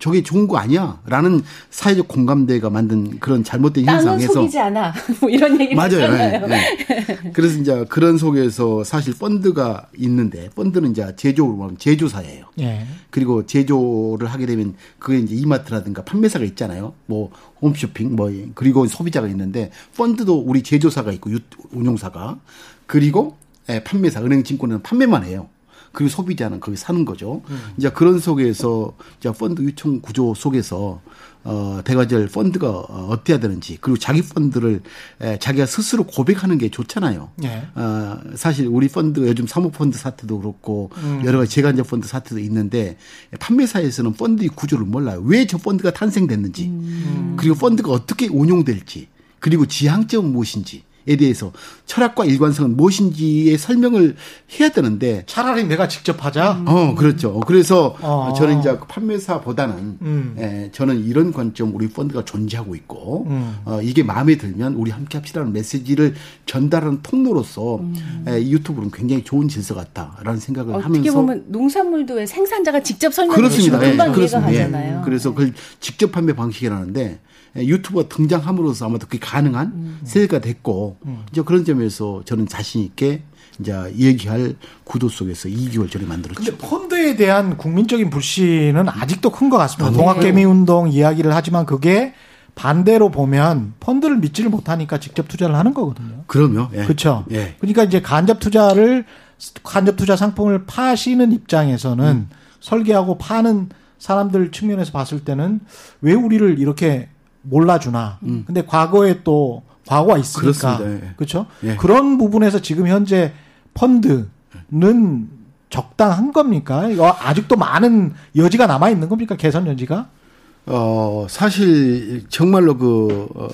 Speaker 3: 저게 좋은 거 아니야? 라는 사회적 공감대가 만든 그런 잘못된 현상에서.
Speaker 4: 속이지 않아. 뭐 이런 얘기
Speaker 3: 맞아요. 네, 네. 그래서 이제 그런 속에서 사실 펀드가 있는데 펀드는 이제 제조로 보면 제조사예요. 네. 그리고 제조를 하게 되면 그게 이제 이마트라든가 판매사가 있잖아요. 뭐 홈쇼핑 뭐 그리고 소비자가 있는데 펀드도 우리 제조사가 있고 운용사가 그리고 판매사 은행 증권은 판매만 해요. 그리고 소비자는 거기 사는 거죠. 음. 이제 그런 속에서 이제 펀드 유통 구조 속에서 어, 대가절 펀드가 어, 어때야 되는지 그리고 자기 펀드를 에, 자기가 스스로 고백하는 게 좋잖아요. 예. 어, 사실 우리 펀드 요즘 사모펀드 사태도 그렇고 음. 여러 가지 재간접 펀드 사태도 있는데 판매사에서는 펀드의 구조를 몰라요. 왜 저 펀드가 탄생됐는지 음. 그리고 펀드가 어떻게 운용될지 그리고 지향점은 무엇인지 에 대해서 철학과 일관성은 무엇인지의 설명을 해야 되는데
Speaker 1: 차라리 내가 직접 하자.
Speaker 3: 어 그렇죠. 그래서 어. 저는 이제 판매사보다는 음. 에, 저는 이런 관점 우리 펀드가 존재하고 있고 음. 어, 이게 마음에 들면 우리 함께 합시다는 메시지를 전달하는 통로로서 음. 에, 유튜브는 굉장히 좋은 질서 같다라는 생각을
Speaker 4: 어떻게
Speaker 3: 하면서
Speaker 4: 어떻게 보면 농산물도 생산자가 직접 설명해 주시면 금방 네, 이해가 가잖아요.
Speaker 3: 그래서 그걸 직접 판매 방식이라는데 예, 유튜브가 등장함으로써 아마도 그게 가능한 음. 세대가 됐고 음. 이제 그런 점에서 저는 자신 있게 이제 얘기할 구도 속에서 2개월 전에 만들었죠.
Speaker 1: 근데 펀드에 대한 국민적인 불신은 아직도 큰 것 같습니다. 동학개미 운동 이야기를 하지만 그게 반대로 보면 펀드를 믿지를 못하니까 직접 투자를 하는 거거든요.
Speaker 3: 그럼요.
Speaker 1: 예. 그렇죠. 예. 그러니까 이제 간접 투자를 간접 투자 상품을 파시는 입장에서는 음. 설계하고 파는 사람들 측면에서 봤을 때는 왜 우리를 이렇게 몰라주나. 음. 근데 과거에 또 과거가 있으니까 예. 그렇죠. 예. 그런 부분에서 지금 현재 펀드는 적당한 겁니까? 아직도 많은 여지가 남아 있는 겁니까? 개선 여지가?
Speaker 3: 어 사실 정말로 그 어,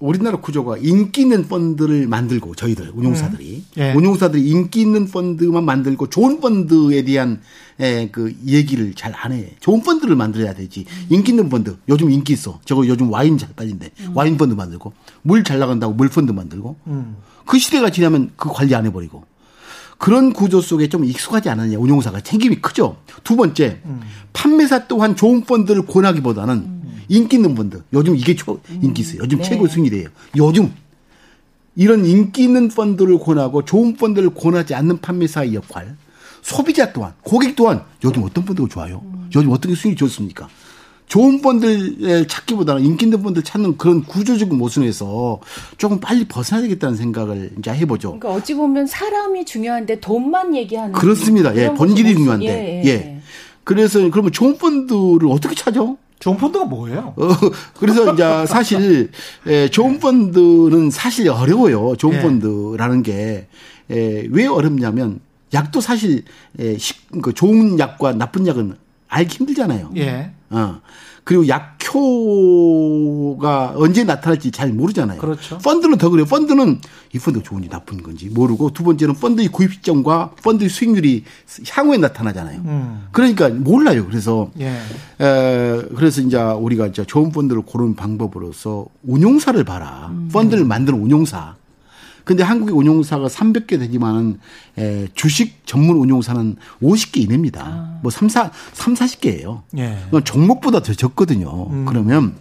Speaker 3: 우리나라 구조가 인기 있는 펀드를 만들고 저희들 운용사들이 음. 예. 운용사들이 인기 있는 펀드만 만들고 좋은 펀드에 대한 에, 그 얘기를 잘 안 해. 좋은 펀드를 만들어야 되지. 음. 인기 있는 펀드 요즘 인기 있어. 저거 요즘 와인 잘 빨린데 음. 와인 펀드 만들고 물 잘 나간다고 물 펀드 만들고 음. 그 시대가 지나면 그 관리 안 해버리고 그런 구조 속에 좀 익숙하지 않느냐 운용사가 책임이 크죠. 두 번째 음. 판매사 또한 좋은 펀드를 권하기보다는 음. 인기 있는 분들 요즘 이게 초 인기 있어요. 요즘 네. 최고 승리돼요. 요즘 이런 인기 있는 펀드를 권하고 좋은 펀드를 권하지 않는 판매사의 역할, 소비자 또한 고객 또한 요즘 어떤 펀드가 좋아요? 음. 요즘 어떻게 수익이 좋습니까? 좋은 펀드를 찾기보다는 인기 있는 펀드를 찾는 그런 구조적인 모순에서 조금 빨리 벗어나야 되겠다는 생각을 이제 해보죠.
Speaker 4: 그러니까 어찌 보면 사람이 중요한데 돈만 얘기하는
Speaker 3: 그렇습니다. 예, 본질이 중요한데. 예, 예. 예. 그래서 그러면 좋은 펀드를 어떻게 찾아?
Speaker 1: 좋은 펀드가 뭐예요? 어,
Speaker 3: 그래서 이제 사실 에, 좋은 펀드는 사실 어려워요. 좋은 예. 펀드라는 게왜 어렵냐면 약도 사실 에, 식, 그 좋은 약과 나쁜 약은 알기 힘들잖아요. 예. 어. 그리고 약효가 언제 나타날지 잘 모르잖아요. 그렇죠. 펀드는 더 그래요. 펀드는 이 펀드가 좋은지 나쁜 건지 모르고 두 번째는 펀드의 구입 시점과 펀드의 수익률이 향후에 나타나잖아요. 음. 그러니까 몰라요. 그래서 예. 에, 그래서 이제 우리가 이제 좋은 펀드를 고르는 방법으로서 운용사를 봐라. 음. 펀드를 만드는 운용사. 근데 한국의 운용사가 300개 되지만은 에, 주식 전문 운용사는 50개 이내입니다. 아. 뭐 3, 4, 3, 40개예요. 예. 종목보다 더 적거든요. 음. 그러면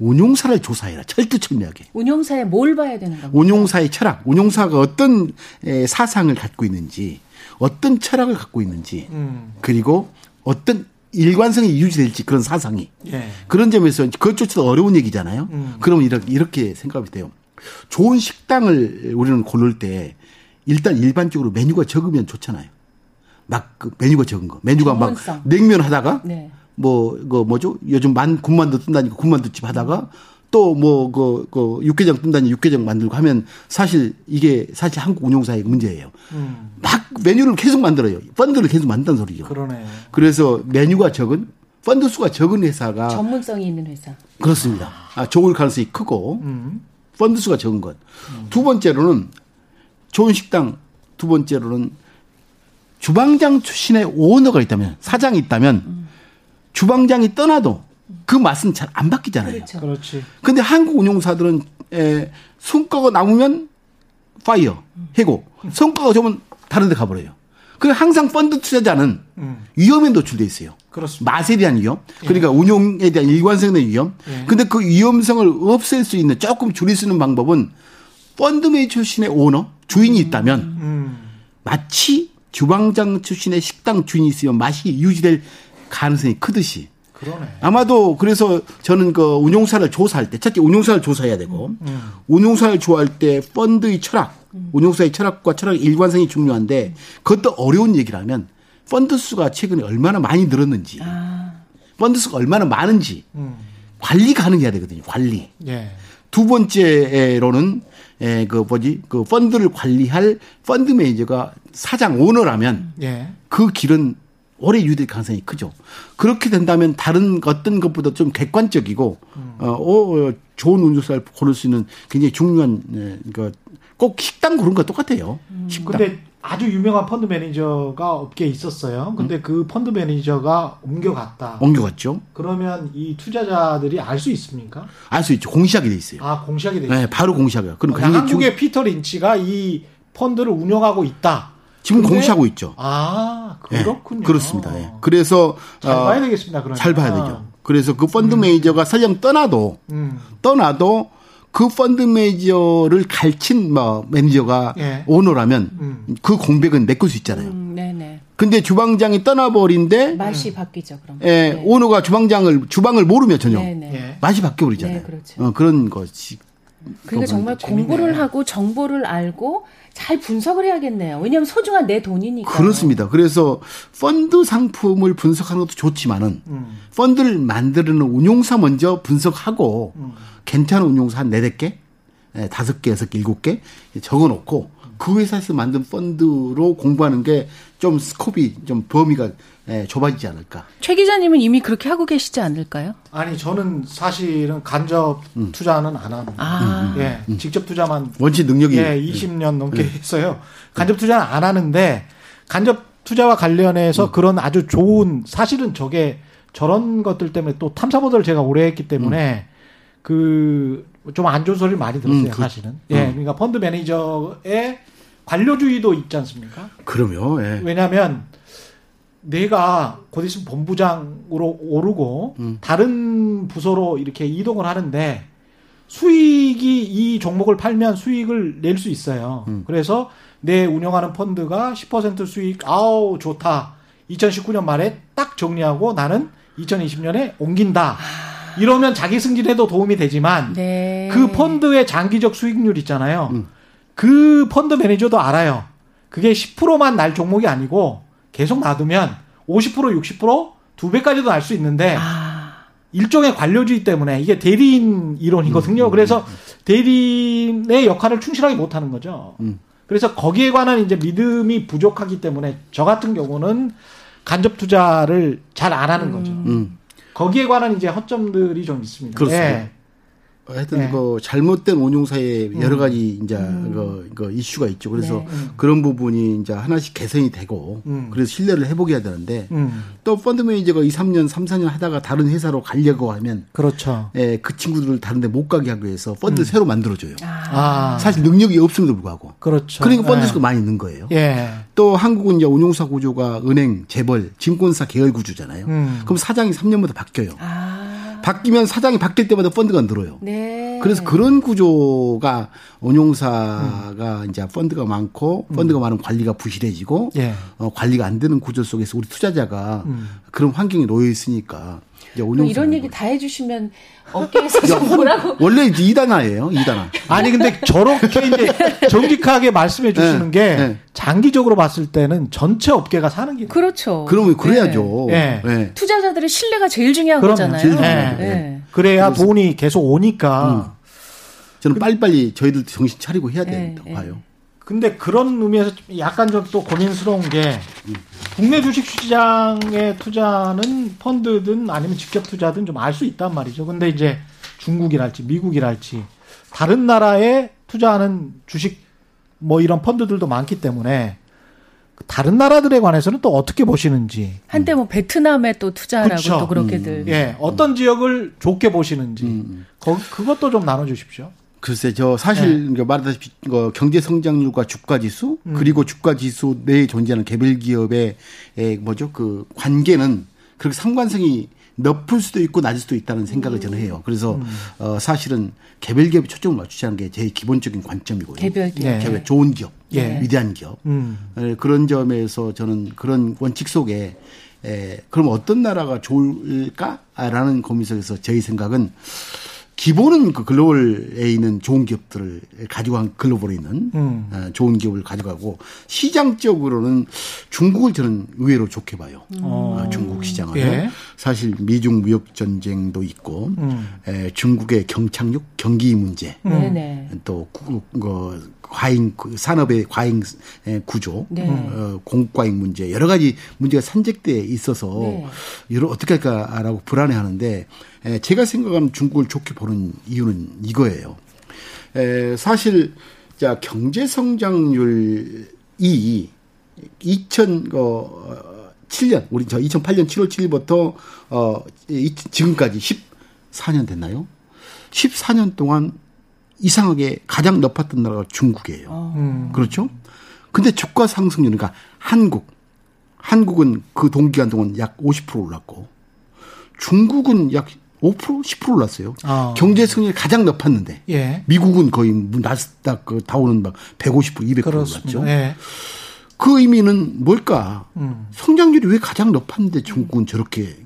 Speaker 3: 운용사를 조사해라. 철두철미하게.
Speaker 4: 운용사에 뭘 봐야 되는 겁니까?
Speaker 3: 운용사의 철학, 운용사가 어떤 에, 사상을 갖고 있는지, 어떤 철학을 갖고 있는지, 음. 그리고 어떤 일관성이 유지될지 그런 사상이. 예. 그런 점에서 그것조차도 어려운 얘기잖아요. 음. 그러면 이렇게, 이렇게 생각이 돼요. 좋은 식당을 우리는 고를 때 일단 일반적으로 메뉴가 적으면 좋잖아요. 막 그 메뉴가 적은 거. 메뉴가 전문성. 막 냉면 하다가 네. 뭐, 그 뭐죠? 요즘 만, 군만두 뜬다니까 군만두집 하다가 또 뭐, 그, 그, 육개장 뜬다니 육개장 만들고 하면 사실 이게 사실 한국 운용사의 문제예요. 음. 막 메뉴를 계속 만들어요. 펀드를 계수 만든다는 소리죠. 그러네. 그래서 메뉴가 적은 펀드 수가 적은 회사가
Speaker 4: 전문성이 있는 회사.
Speaker 3: 그렇습니다. 아, 좋을 가능성이 크고 음. 펀드 수가 적은 것. 음. 두 번째로는 좋은 식당, 두 번째로는 주방장 출신의 오너가 있다면, 사장이 있다면, 음. 주방장이 떠나도 그 맛은 잘 안 바뀌잖아요. 그렇죠. 그렇지. 근데 한국 운용사들은 에, 성과가 나쁘면 fire, 해고. 성과가 좋으면 다른 데 가버려요. 그 항상 펀드 투자자는 음. 위험에 노출돼 있어요. 그렇습니다. 맛에 대한 위험, 예. 그러니까 운용에 대한 일관성의 위험. 예. 근데 그 위험성을 없앨 수 있는 조금 줄일 수 있는 방법은 펀드매니저 출신의 오너, 주인이 음. 있다면 음. 마치 주방장 출신의 식당 주인이 있으면 맛이 유지될 가능성이 크듯이. 그러네. 아마도 그래서 저는 그 운용사를 조사할 때 첫째 운용사를 조사해야 되고 음. 음. 운용사를 조사할 때 펀드의 철학, 음. 운용사의 철학과 철학의 일관성이 중요한데 그것도 어려운 얘기라면 펀드 수가 최근에 얼마나 많이 늘었는지, 아. 펀드 수가 얼마나 많은지 음. 관리 가능해야 되거든요. 관리. 예. 두 번째로는 에, 그 뭐지 그 펀드를 관리할 펀드 매니저가 사장 오너라면 예. 그 길은 오래 유지될 가능성이 크죠. 그렇게 된다면 다른 어떤 것보다 좀 객관적이고 음. 어, 어, 좋은 운전사를 고를 수 있는 굉장히 중요한 예, 그 꼭 식당 고른 거 똑같아요.
Speaker 1: 음. 식당. 근데 아주 유명한 펀드 매니저가 업계에 있었어요. 근데 음. 그 펀드 매니저가 옮겨갔다.
Speaker 3: 옮겨갔죠.
Speaker 1: 그러면 이 투자자들이 알 수 있습니까?
Speaker 3: 알 수 있죠. 공시하게 돼 있어요.
Speaker 1: 아, 공시하게 돼
Speaker 3: 있어요. 네, 바로 공시하고요.
Speaker 1: 그럼 어, 한국의 중... 피터 린치가 이 펀드를 운영하고 있다.
Speaker 3: 지금 근데... 공시하고 있죠.
Speaker 1: 아, 그렇군요. 네,
Speaker 3: 그렇습니다. 네. 그래서
Speaker 1: 잘 봐야 되겠습니다. 그러면.
Speaker 3: 잘 봐야 되죠. 그래서 그 펀드 음. 매니저가 설령 떠나도 음. 떠나도 그 펀드 매니저를 갈친 뭐 매니저가 예. 오너라면 음. 그 공백은 메꿀 수 있잖아요. 음, 네네. 근데 주방장이 떠나버린데
Speaker 4: 맛이 바뀌죠. 그럼.
Speaker 3: 예, 네. 오너가 주방장을 주방을 모르면 전혀 네네. 예. 맛이 바뀌어 버리잖아요. 네, 그렇죠. 어, 그런 것이.
Speaker 4: 그러니까 정말 재밌네. 공부를 하고 정보를 알고 잘 분석을 해야겠네요. 왜냐하면 소중한 내 돈이니까.
Speaker 3: 그렇습니다. 그래서 펀드 상품을 분석하는 것도 좋지만은 음. 펀드를 만드는 운용사 먼저 분석하고 음. 괜찮은 운용사 한 네댓 개, 예, 다섯 개, 여섯 개, 일곱 개 적어 놓고 그 회사에서 만든 펀드로 공부하는 게 좀 스코이 좀 범위가 예, 좁아지지 않을까.
Speaker 4: 최 기자님은 이미 그렇게 하고 계시지 않을까요?
Speaker 1: 아니 저는 사실은 간접 음. 투자는 안 하는. 아. 예, 음. 직접 투자만
Speaker 3: 원치 능력이
Speaker 1: 예, 20년 넘게 음. 했어요. 간접 투자는 안 하는데 간접 투자와 관련해서 음. 그런 아주 좋은 사실은 저게 저런 것들 때문에 또 탐사 보도를 제가 오래 했기 때문에 그 좀 안 좋은 소리를 많이 들었어요, 음, 그, 사실은. 예, 그러니까 펀드 매니저의 관료주의도 있지 않습니까?
Speaker 3: 그럼요. 예.
Speaker 1: 왜냐하면 내가 곧 있으면 본부장으로 오르고 음. 다른 부서로 이렇게 이동을 하는데 수익이 이 종목을 팔면 수익을 낼 수 있어요. 음. 그래서 내 운영하는 펀드가 10% 수익, 아우, 좋다. 2019년 말에 딱 정리하고 나는 2020년에 옮긴다. 이러면 자기 승진에도 도움이 되지만 네. 그 펀드의 장기적 수익률 있잖아요. 음. 그 펀드 매니저도 알아요. 그게 10%만 날 종목이 아니고 계속 놔두면 50% 60%두 배까지도 날 수 있는데 아. 일종의 관료주의 때문에 이게 대리인 이론이거든요. 음, 음, 그래서 음, 음. 대리인의 역할을 충실하게 못 하는 거죠. 음. 그래서 거기에 관한 이제 믿음이 부족하기 때문에 저 같은 경우는 간접 투자를 잘 안 하는 거죠. 거기에 관한 이제 허점들이 좀 있습니다.
Speaker 3: 그렇습니다. 예. 하여튼 네. 그 잘못된 운용사에 음. 여러 가지 이제 음. 그, 그 이슈가 있죠. 그래서 네. 음. 그런 부분이 이제 하나씩 개선이 되고 음. 그래서 신뢰를 회복해야 되는데 음. 또 펀드 매니저가 2, 3년, 3, 4년 하다가 다른 회사로 가려고 하면
Speaker 1: 그렇죠.
Speaker 3: 예, 그 친구들을 다른 데 못 가게 하기 위해서 펀드 음. 새로 만들어 줘요. 아. 사실 능력이 없음에도 불구하고.
Speaker 1: 그렇죠.
Speaker 3: 그러니까 펀드 수가 예. 많이 있는 거예요. 예. 또 한국은 이제 운용사 구조가 은행, 재벌, 증권사 계열 구조잖아요. 그럼 사장이 3년마다 바뀌어요. 아. 바뀌면 사장이 바뀔 때마다 펀드가 늘어요. 네. 그래서 그런 구조가 운용사가 음. 이제 펀드가 많고 펀드가 음. 많은 관리가 부실해지고 예. 어, 관리가 안 되는 구조 속에서 우리 투자자가 음. 그런 환경에 놓여 있으니까
Speaker 4: 이런 얘기 다 해주시면 업계에서 좀 뭐라고
Speaker 3: 원래 이단화예요 이단화
Speaker 1: 아니 근데 저렇게 이제 정직하게 말씀해 주시는 네, 게 네. 장기적으로 봤을 때는 전체 업계가 사는 게
Speaker 4: 그렇죠
Speaker 3: 그러면 그래야죠 네.
Speaker 4: 네. 투자자들의 신뢰가 제일 중요한 그럼요. 거잖아요 제일 네.
Speaker 1: 네. 그래야 그래서. 돈이 계속 오니까 음.
Speaker 3: 저는 빨리빨리 저희들 정신 차리고 해야 된다고 봐요
Speaker 1: 근데 그런 의미에서 약간 좀 또 고민스러운 게 국내 주식 시장에 투자는 펀드든 아니면 직접 투자든 좀 알 수 있단 말이죠. 근데 이제 중국이랄지 미국이랄지 다른 나라에 투자하는 주식 뭐 이런 펀드들도 많기 때문에 다른 나라들에 관해서는 또 어떻게 보시는지
Speaker 4: 한때 뭐 베트남에 또 투자라고 그쵸? 또 그렇게들
Speaker 1: 음. 예 어떤 지역을 좋게 보시는지 음. 거, 그것도 좀 나눠주십시오.
Speaker 3: 글쎄, 저 사실 네. 말하다시피 어, 경제 성장률과 주가 지수 음. 그리고 주가 지수 내에 존재하는 개별 기업의 에, 뭐죠 그 관계는 그렇게 상관성이 높을 수도 있고 낮을 수도 있다는 생각을 저는 해요. 그래서 음. 어, 사실은 개별 기업에 초점을 맞추자는 게 제일 기본적인 관점이고요.
Speaker 4: 개별 기업,
Speaker 3: 네. 개별 좋은 기업, 예. 위대한 기업 음. 에, 그런 점에서 저는 그런 원칙 속에 에, 그럼 어떤 나라가 좋을까라는 고민 속에서 저희 생각은 기본은 그 글로벌에 있는 좋은 기업들을 가지고 간 글로벌에 있는 음. 어, 좋은 기업을 가져가고 시장적으로는 중국을 저는 의외로 좋게 봐요. 음. 어, 중국 시장을 예. 사실 미중 무역 전쟁도 있고 음. 에, 중국의 경착륙 경기 문제 음. 또 구, 그, 과잉 그 산업의 과잉 구조, 네. 어, 공과잉 문제 여러 가지 문제가 산적돼 있어서 네. 여러 어떻게 할까라고 불안해하는데 제가 생각하는 중국을 좋게 보는 이유는 이거예요. 에, 사실 자 경제 성장률이 2007년 어, 우리 저 2008년 7월 7일부터 어 지금까지 14년 됐나요? 14년 동안 이상하게 가장 높았던 나라가 중국이에요. 어. 음. 그렇죠? 근데 주가 상승률, 그러니까 한국, 한국은 그 동기간 동안 약 50% 올랐고 중국은 약 5% 10% 올랐어요. 어. 경제 성장이 가장 높았는데 예. 미국은 거의 나스닥 그 다우는 막 150% 200% 그렇습니다. 올랐죠. 예. 그 의미는 뭘까? 음. 성장률이 왜 가장 높았는데 중국은 저렇게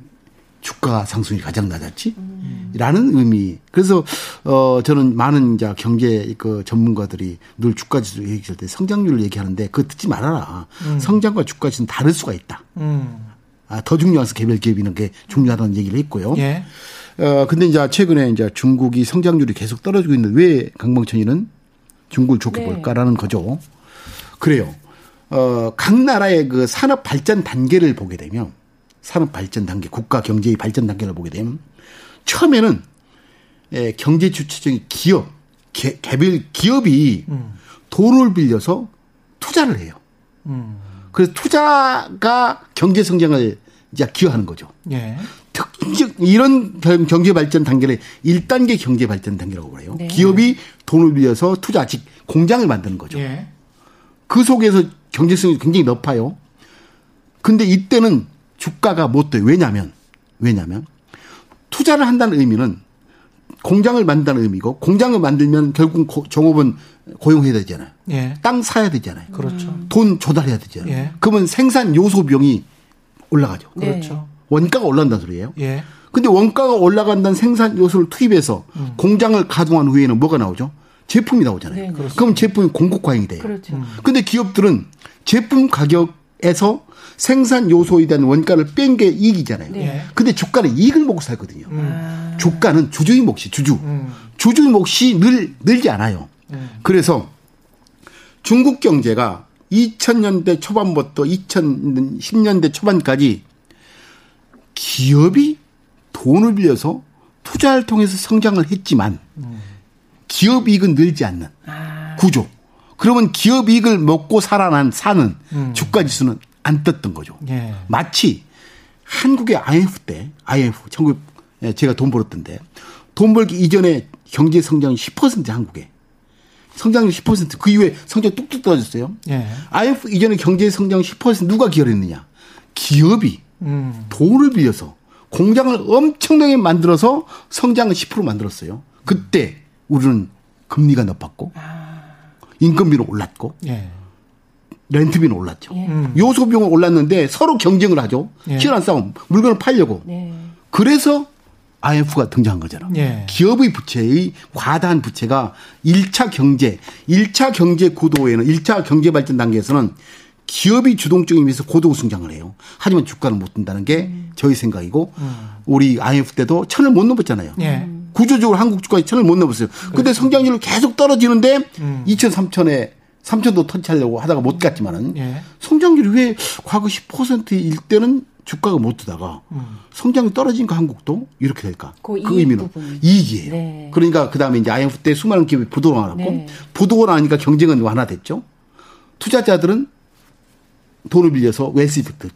Speaker 3: 주가 상승이 가장 낮았지? 음. 라는 의미. 그래서 어 저는 많은 이제 경제 그 전문가들이 늘 주가 지수 얘기할 때 성장률을 얘기하는데 그거 듣지 말아라. 음. 성장과 주가 지수는 다를 수가 있다. 음. 아, 더 중요해서 개별 기업이는 게 중요하다는 얘기를 했고요. 예. 어 근데 이제 최근에 이제 중국이 성장률이 계속 떨어지고 있는데 왜 강봉천이는 중국을 좋게 네. 볼까라는 거죠. 그래요. 어, 각 나라의 그 산업 발전 단계를 보게 되면 산업 발전 단계, 국가 경제의 발전 단계를 보게 되면 처음에는 예, 경제 주체적인 기업, 개, 개별 기업이 음. 돈을 빌려서 투자를 해요. 음. 그래서 투자가 경제 성장을 이제 기여하는 거죠. 예. 특정 이런 경제 발전 단계를 1단계 경제 발전 단계라고 그래요. 네. 기업이 돈을 빌려서 투자, 즉 공장을 만드는 거죠. 예. 그 속에서 경제성이 굉장히 높아요. 근데 이때는 주가가 못 돼요. 왜냐면, 왜냐면, 투자를 한다는 의미는 공장을 만든다는 의미고, 공장을 만들면 결국 종업은 고용해야 되잖아요. 예. 땅 사야 되잖아요.
Speaker 1: 그렇죠.
Speaker 3: 돈 조달해야 되잖아요. 예. 그러면 생산 요소 비용이 올라가죠.
Speaker 1: 네. 그렇죠.
Speaker 3: 원가가 올라간다는 소리예요. 예. 근데 원가가 올라간다는 생산 요소를 투입해서 음. 공장을 가동한 후에는 뭐가 나오죠? 제품이 나오잖아요. 네, 그럼 제품이 공급 과잉이 돼요. 그렇죠. 음. 근데 기업들은 제품 가격 에서 생산 요소에 대한 원가를 뺀 게 이익이잖아요. 네. 근데 주가는 이익을 먹고 살거든요. 음. 주가는 주주의 몫이 주주. 음. 주주의 몫이 늘 늘지 않아요. 음. 그래서 중국 경제가 2000년대 초반부터 2010년대 초반까지 기업이 돈을 빌려서 투자를 통해서 성장을 했지만 음. 기업 이익은 늘지 않는 아. 구조. 그러면 기업 이익을 먹고 살아난 사는 음. 주가 지수는 안 떴던 거죠. 예. 마치 한국의 IMF 때, IMF, 1900, 예, 제가 돈 벌었던데, 돈 벌기 이전에 경제 성장이 10% 한국에. 성장률 10%, 그 이후에 성장 뚝뚝 떨어졌어요. 예. IMF 이전에 경제 성장 10% 누가 기여했느냐? 기업이 음. 돈을 빌려서 공장을 엄청나게 만들어서 성장을 10% 만들었어요. 그때 우리는 금리가 높았고, 아. 인건비는 올랐고, 예. 렌트비는 올랐죠. 예. 음. 요소 비용은 올랐는데 서로 경쟁을 하죠. 예. 치열한 싸움. 물건을 팔려고. 네. 그래서 IMF가 등장한 거잖아. 예. 기업의 부채의 과다한 부채가 1차 경제, 1차 경제 구도에는 1차 경제 발전 단계에서는 기업이 주동적인 의미에서 고도 성장을 해요. 하지만 주가는 못 든다는 게 음. 저희 생각이고 음. 우리 IMF 때도 천을 못 넘었잖아요. 예. 구조적으로 한국 주가에 천을 못 넘었어요. 근데 그렇죠. 성장률은 계속 떨어지는데 음. 2천, 3천에 3천도 터치하려고 하다가 못 갔지만은 예. 성장률이 왜 과거 10%일 때는 주가가 못 뜨다가 음. 성장이 떨어진 거 한국도 이렇게 될까? 그, 그 의미는 부분. 이익이에요. 네. 그러니까 그 다음에 이제 IMF 때 수많은 기업이 부도가 나고 네. 부도가 나니까 경쟁은 완화됐죠. 투자자들은 돈을 빌려서 웨스 이펙트,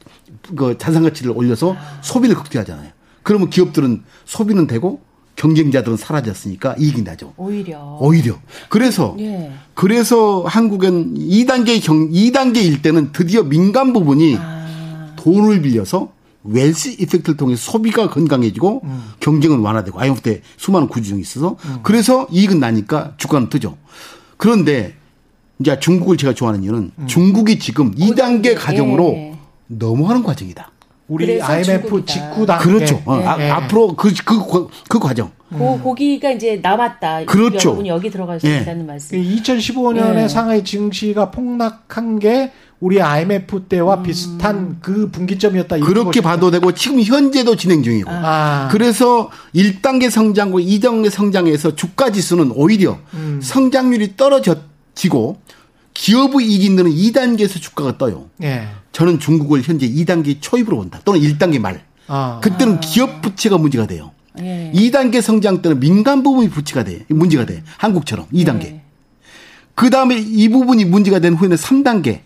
Speaker 3: 그 자산 가치를 올려서 아. 소비를 극대화하잖아요. 그러면 기업들은 소비는 되고 경쟁자들은 사라졌으니까 이익이 나죠.
Speaker 4: 오히려.
Speaker 3: 오히려. 그래서 예. 그래서 한국은 2단계 경 2단계일 때는 드디어 민간 부분이 아. 돈을 빌려서 웰스 이펙트를 통해서 소비가 건강해지고 음. 경쟁은 완화되고 IMF 때 수많은 구조정이 있어서 음. 그래서 이익은 나니까 주가는 뜨죠. 그런데 이제 중국을 제가 좋아하는 이유는 음. 중국이 지금 2단계 과정으로 예. 넘어가는 과정이다.
Speaker 1: 우리 IMF 직후 단
Speaker 3: 그렇죠. 어, 아, 네. 앞으로 그, 그, 그 과정.
Speaker 4: 그 고기가 이제 남았다.
Speaker 3: 그렇죠.
Speaker 4: 여러분이 여기 들어갈 수 네. 있다는 말씀.
Speaker 1: 2015년에 네. 상하이 증시가 폭락한 게 우리 IMF 때와 음. 비슷한 그 분기점이었다.
Speaker 3: 그렇게 봐도 되고 지금 현재도 진행 중이고. 아. 그래서 1단계 성장과 2단계 성장에서 주가 지수는 오히려 음. 성장률이 떨어졌지고 기업의 있는 2단계에서 주가가 떠요. 예. 저는 중국을 현재 2단계 초입으로 본다. 또는 1단계 말. 아. 그때는 아. 기업 부채가 문제가 돼요. 예. 2단계 성장 때는 민간 부분이 부채가 돼. 문제가 돼. 한국처럼 2단계. 예. 그 다음에 이 부분이 문제가 된 후에는 3단계.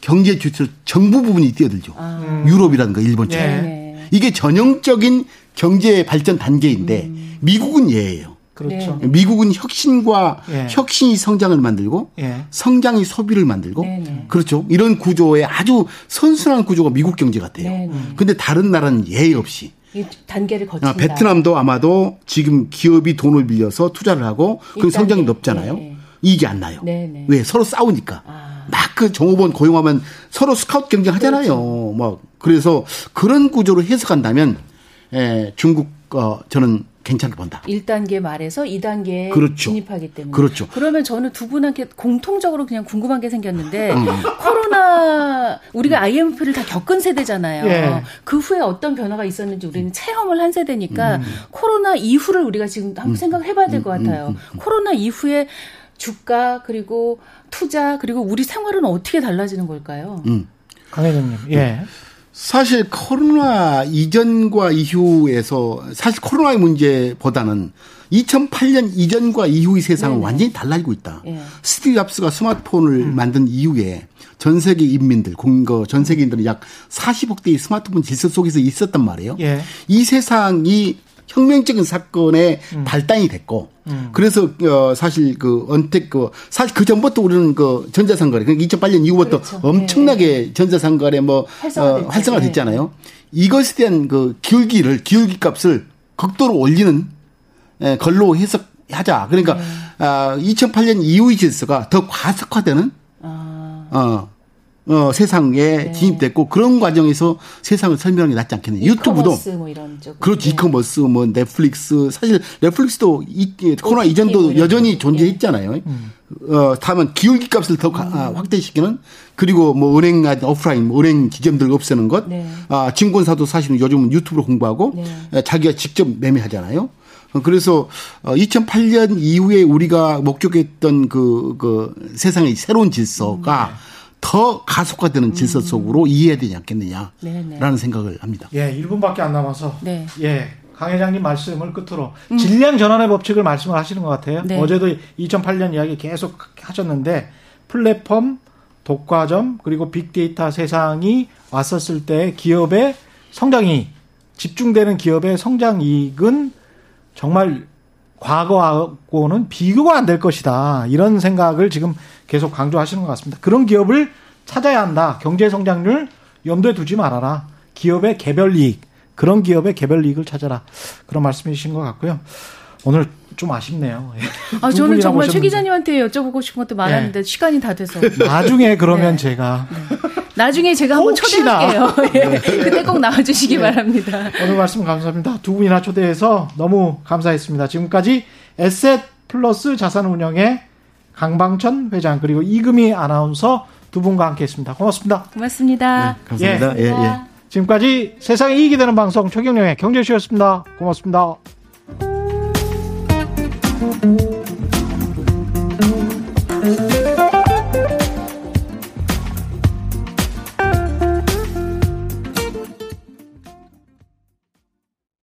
Speaker 3: 경제 주체 정부 부분이 뛰어들죠. 아. 유럽이라든가 일본처럼. 예. 이게 전형적인 경제 발전 단계인데 음. 미국은 예예요. 그렇죠. 네. 미국은 혁신과 예. 혁신이 성장을 만들고 예. 성장이 소비를 만들고 네네. 네. 그렇죠. 이런 구조의 아주 선순환 구조가 미국 경제 같아요. 네네. 네. 근데 다른 나라는 예의 없이
Speaker 4: 단계를 거친다. 아,
Speaker 3: 베트남도 아마도 지금 기업이 돈을 빌려서 투자를 하고 그 성장이 높잖아요. 네. 이익이 안 나요. 네네. 왜 서로 싸우니까. 아. 막그 종업원 고용하면 서로 스카우트 경쟁 하잖아요. 그렇죠. 뭐 그래서 그런 구조로 해석한다면 에, 중국 어 저는 괜찮게 본다.
Speaker 4: 1단계 말에서 2단계에 그렇죠. 진입하기 때문에.
Speaker 3: 그렇죠.
Speaker 4: 그러면 저는 두 분한테 공통적으로 그냥 궁금한 게 생겼는데 음. 코로나 우리가 IMF를 다 겪은 세대잖아요. 예. 그 후에 어떤 변화가 있었는지 우리는 체험을 한 세대니까 음. 코로나 이후를 우리가 지금 한번 음. 생각해 봐야 될것 음. 음. 같아요. 음. 코로나 이후에 주가 그리고 투자 그리고 우리 생활은 어떻게 달라지는 걸까요?
Speaker 1: 강 회장님. 예.
Speaker 3: 사실 코로나 이전과 이후에서 사실 코로나의 문제보다는 2008년 이전과 이후의 세상은 네네. 완전히 달라지고 있다. 네. 스티브 잡스가 스마트폰을 음. 만든 이후에 전 세계 인민들, 공거 전 세계인들은 약 40억 대의 스마트폰 질서 속에서 있었단 말이에요. 예. 이 세상이 혁명적인 사건의 음. 발단이 됐고 음. 그래서 어 사실 그 언택 그 사실 그 전부터 우리는 그 전자상거래 그러니까 2008년 이후부터 그렇죠. 엄청나게 네. 전자상거래 뭐 활성화, 어, 활성화 됐잖아요. 네. 이것에 대한 그 기울기를 기울기 값을 극도로 올리는 에, 걸로 해석하자. 그러니까 네. 아 2008년 이후의 질서가 더 과속화되는 아. 어 어, 세상에 네. 진입됐고 그런 과정에서 세상을 설명하는 게 낫지 않겠느냐. 유튜브도 뭐 이런 쪽. 그렇지. 네. 이커머스, 뭐 넷플릭스 사실 넷플릭스도 이, 코로나 이전도 뭐 여전히 존재했잖아요. 네. 음. 어, 다만 기울기 값을 더 음. 아, 확대시키는 그리고 뭐 은행 오프라인 뭐 은행 기점들 없애는 것. 네. 아, 증권사도 사실은 요즘은 유튜브로 공부하고 네. 자기가 직접 매매하잖아요. 그래서 2008년 어, 이후에 우리가 목격했던 그, 그 세상의 새로운 질서가 음, 네. 더 가속화되는 질서 음. 속으로 이해해야 되지 않겠느냐라는 네네. 생각을 합니다.
Speaker 1: 예, 1분밖에 안 남아서 네. 예. 강 회장님 말씀을 끝으로 음. 질량 전환의 법칙을 말씀을 하시는 것 같아요. 네. 어제도 2008년 이야기 계속 하셨는데 플랫폼, 독과점 그리고 빅데이터 세상이 왔었을 때 기업의 성장이 집중되는 기업의 성장 이익은 정말 과거하고는 비교가 안 될 것이다. 이런 생각을 지금 계속 강조하시는 것 같습니다. 그런 기업을 찾아야 한다. 경제 성장률 염두에 두지 말아라. 기업의 개별 이익, 그런 기업의 개별 이익을 찾아라. 그런 말씀이신 것 같고요. 오늘 좀 아쉽네요.
Speaker 4: 아, 저는 정말 최 기자님한테 여쭤보고 싶은 것도 많았는데 네. 시간이 다 돼서.
Speaker 1: 나중에 그러면 네. 제가. 네.
Speaker 4: 나중에 제가 한번 초대할게요. 예. 네. 그때 꼭 나와주시기 네. 바랍니다.
Speaker 1: 오늘 말씀 감사합니다. 두 분이나 초대해서 너무 감사했습니다. 지금까지 에셋 플러스 자산운영의 강방천 회장 그리고 이금희 아나운서 두 분과 함께했습니다. 고맙습니다.
Speaker 4: 고맙습니다.
Speaker 3: 네, 감사합니다. 예. 예, 예.
Speaker 1: 지금까지 세상에 이익이 되는 방송 최경영의 경제쇼였습니다. 고맙습니다.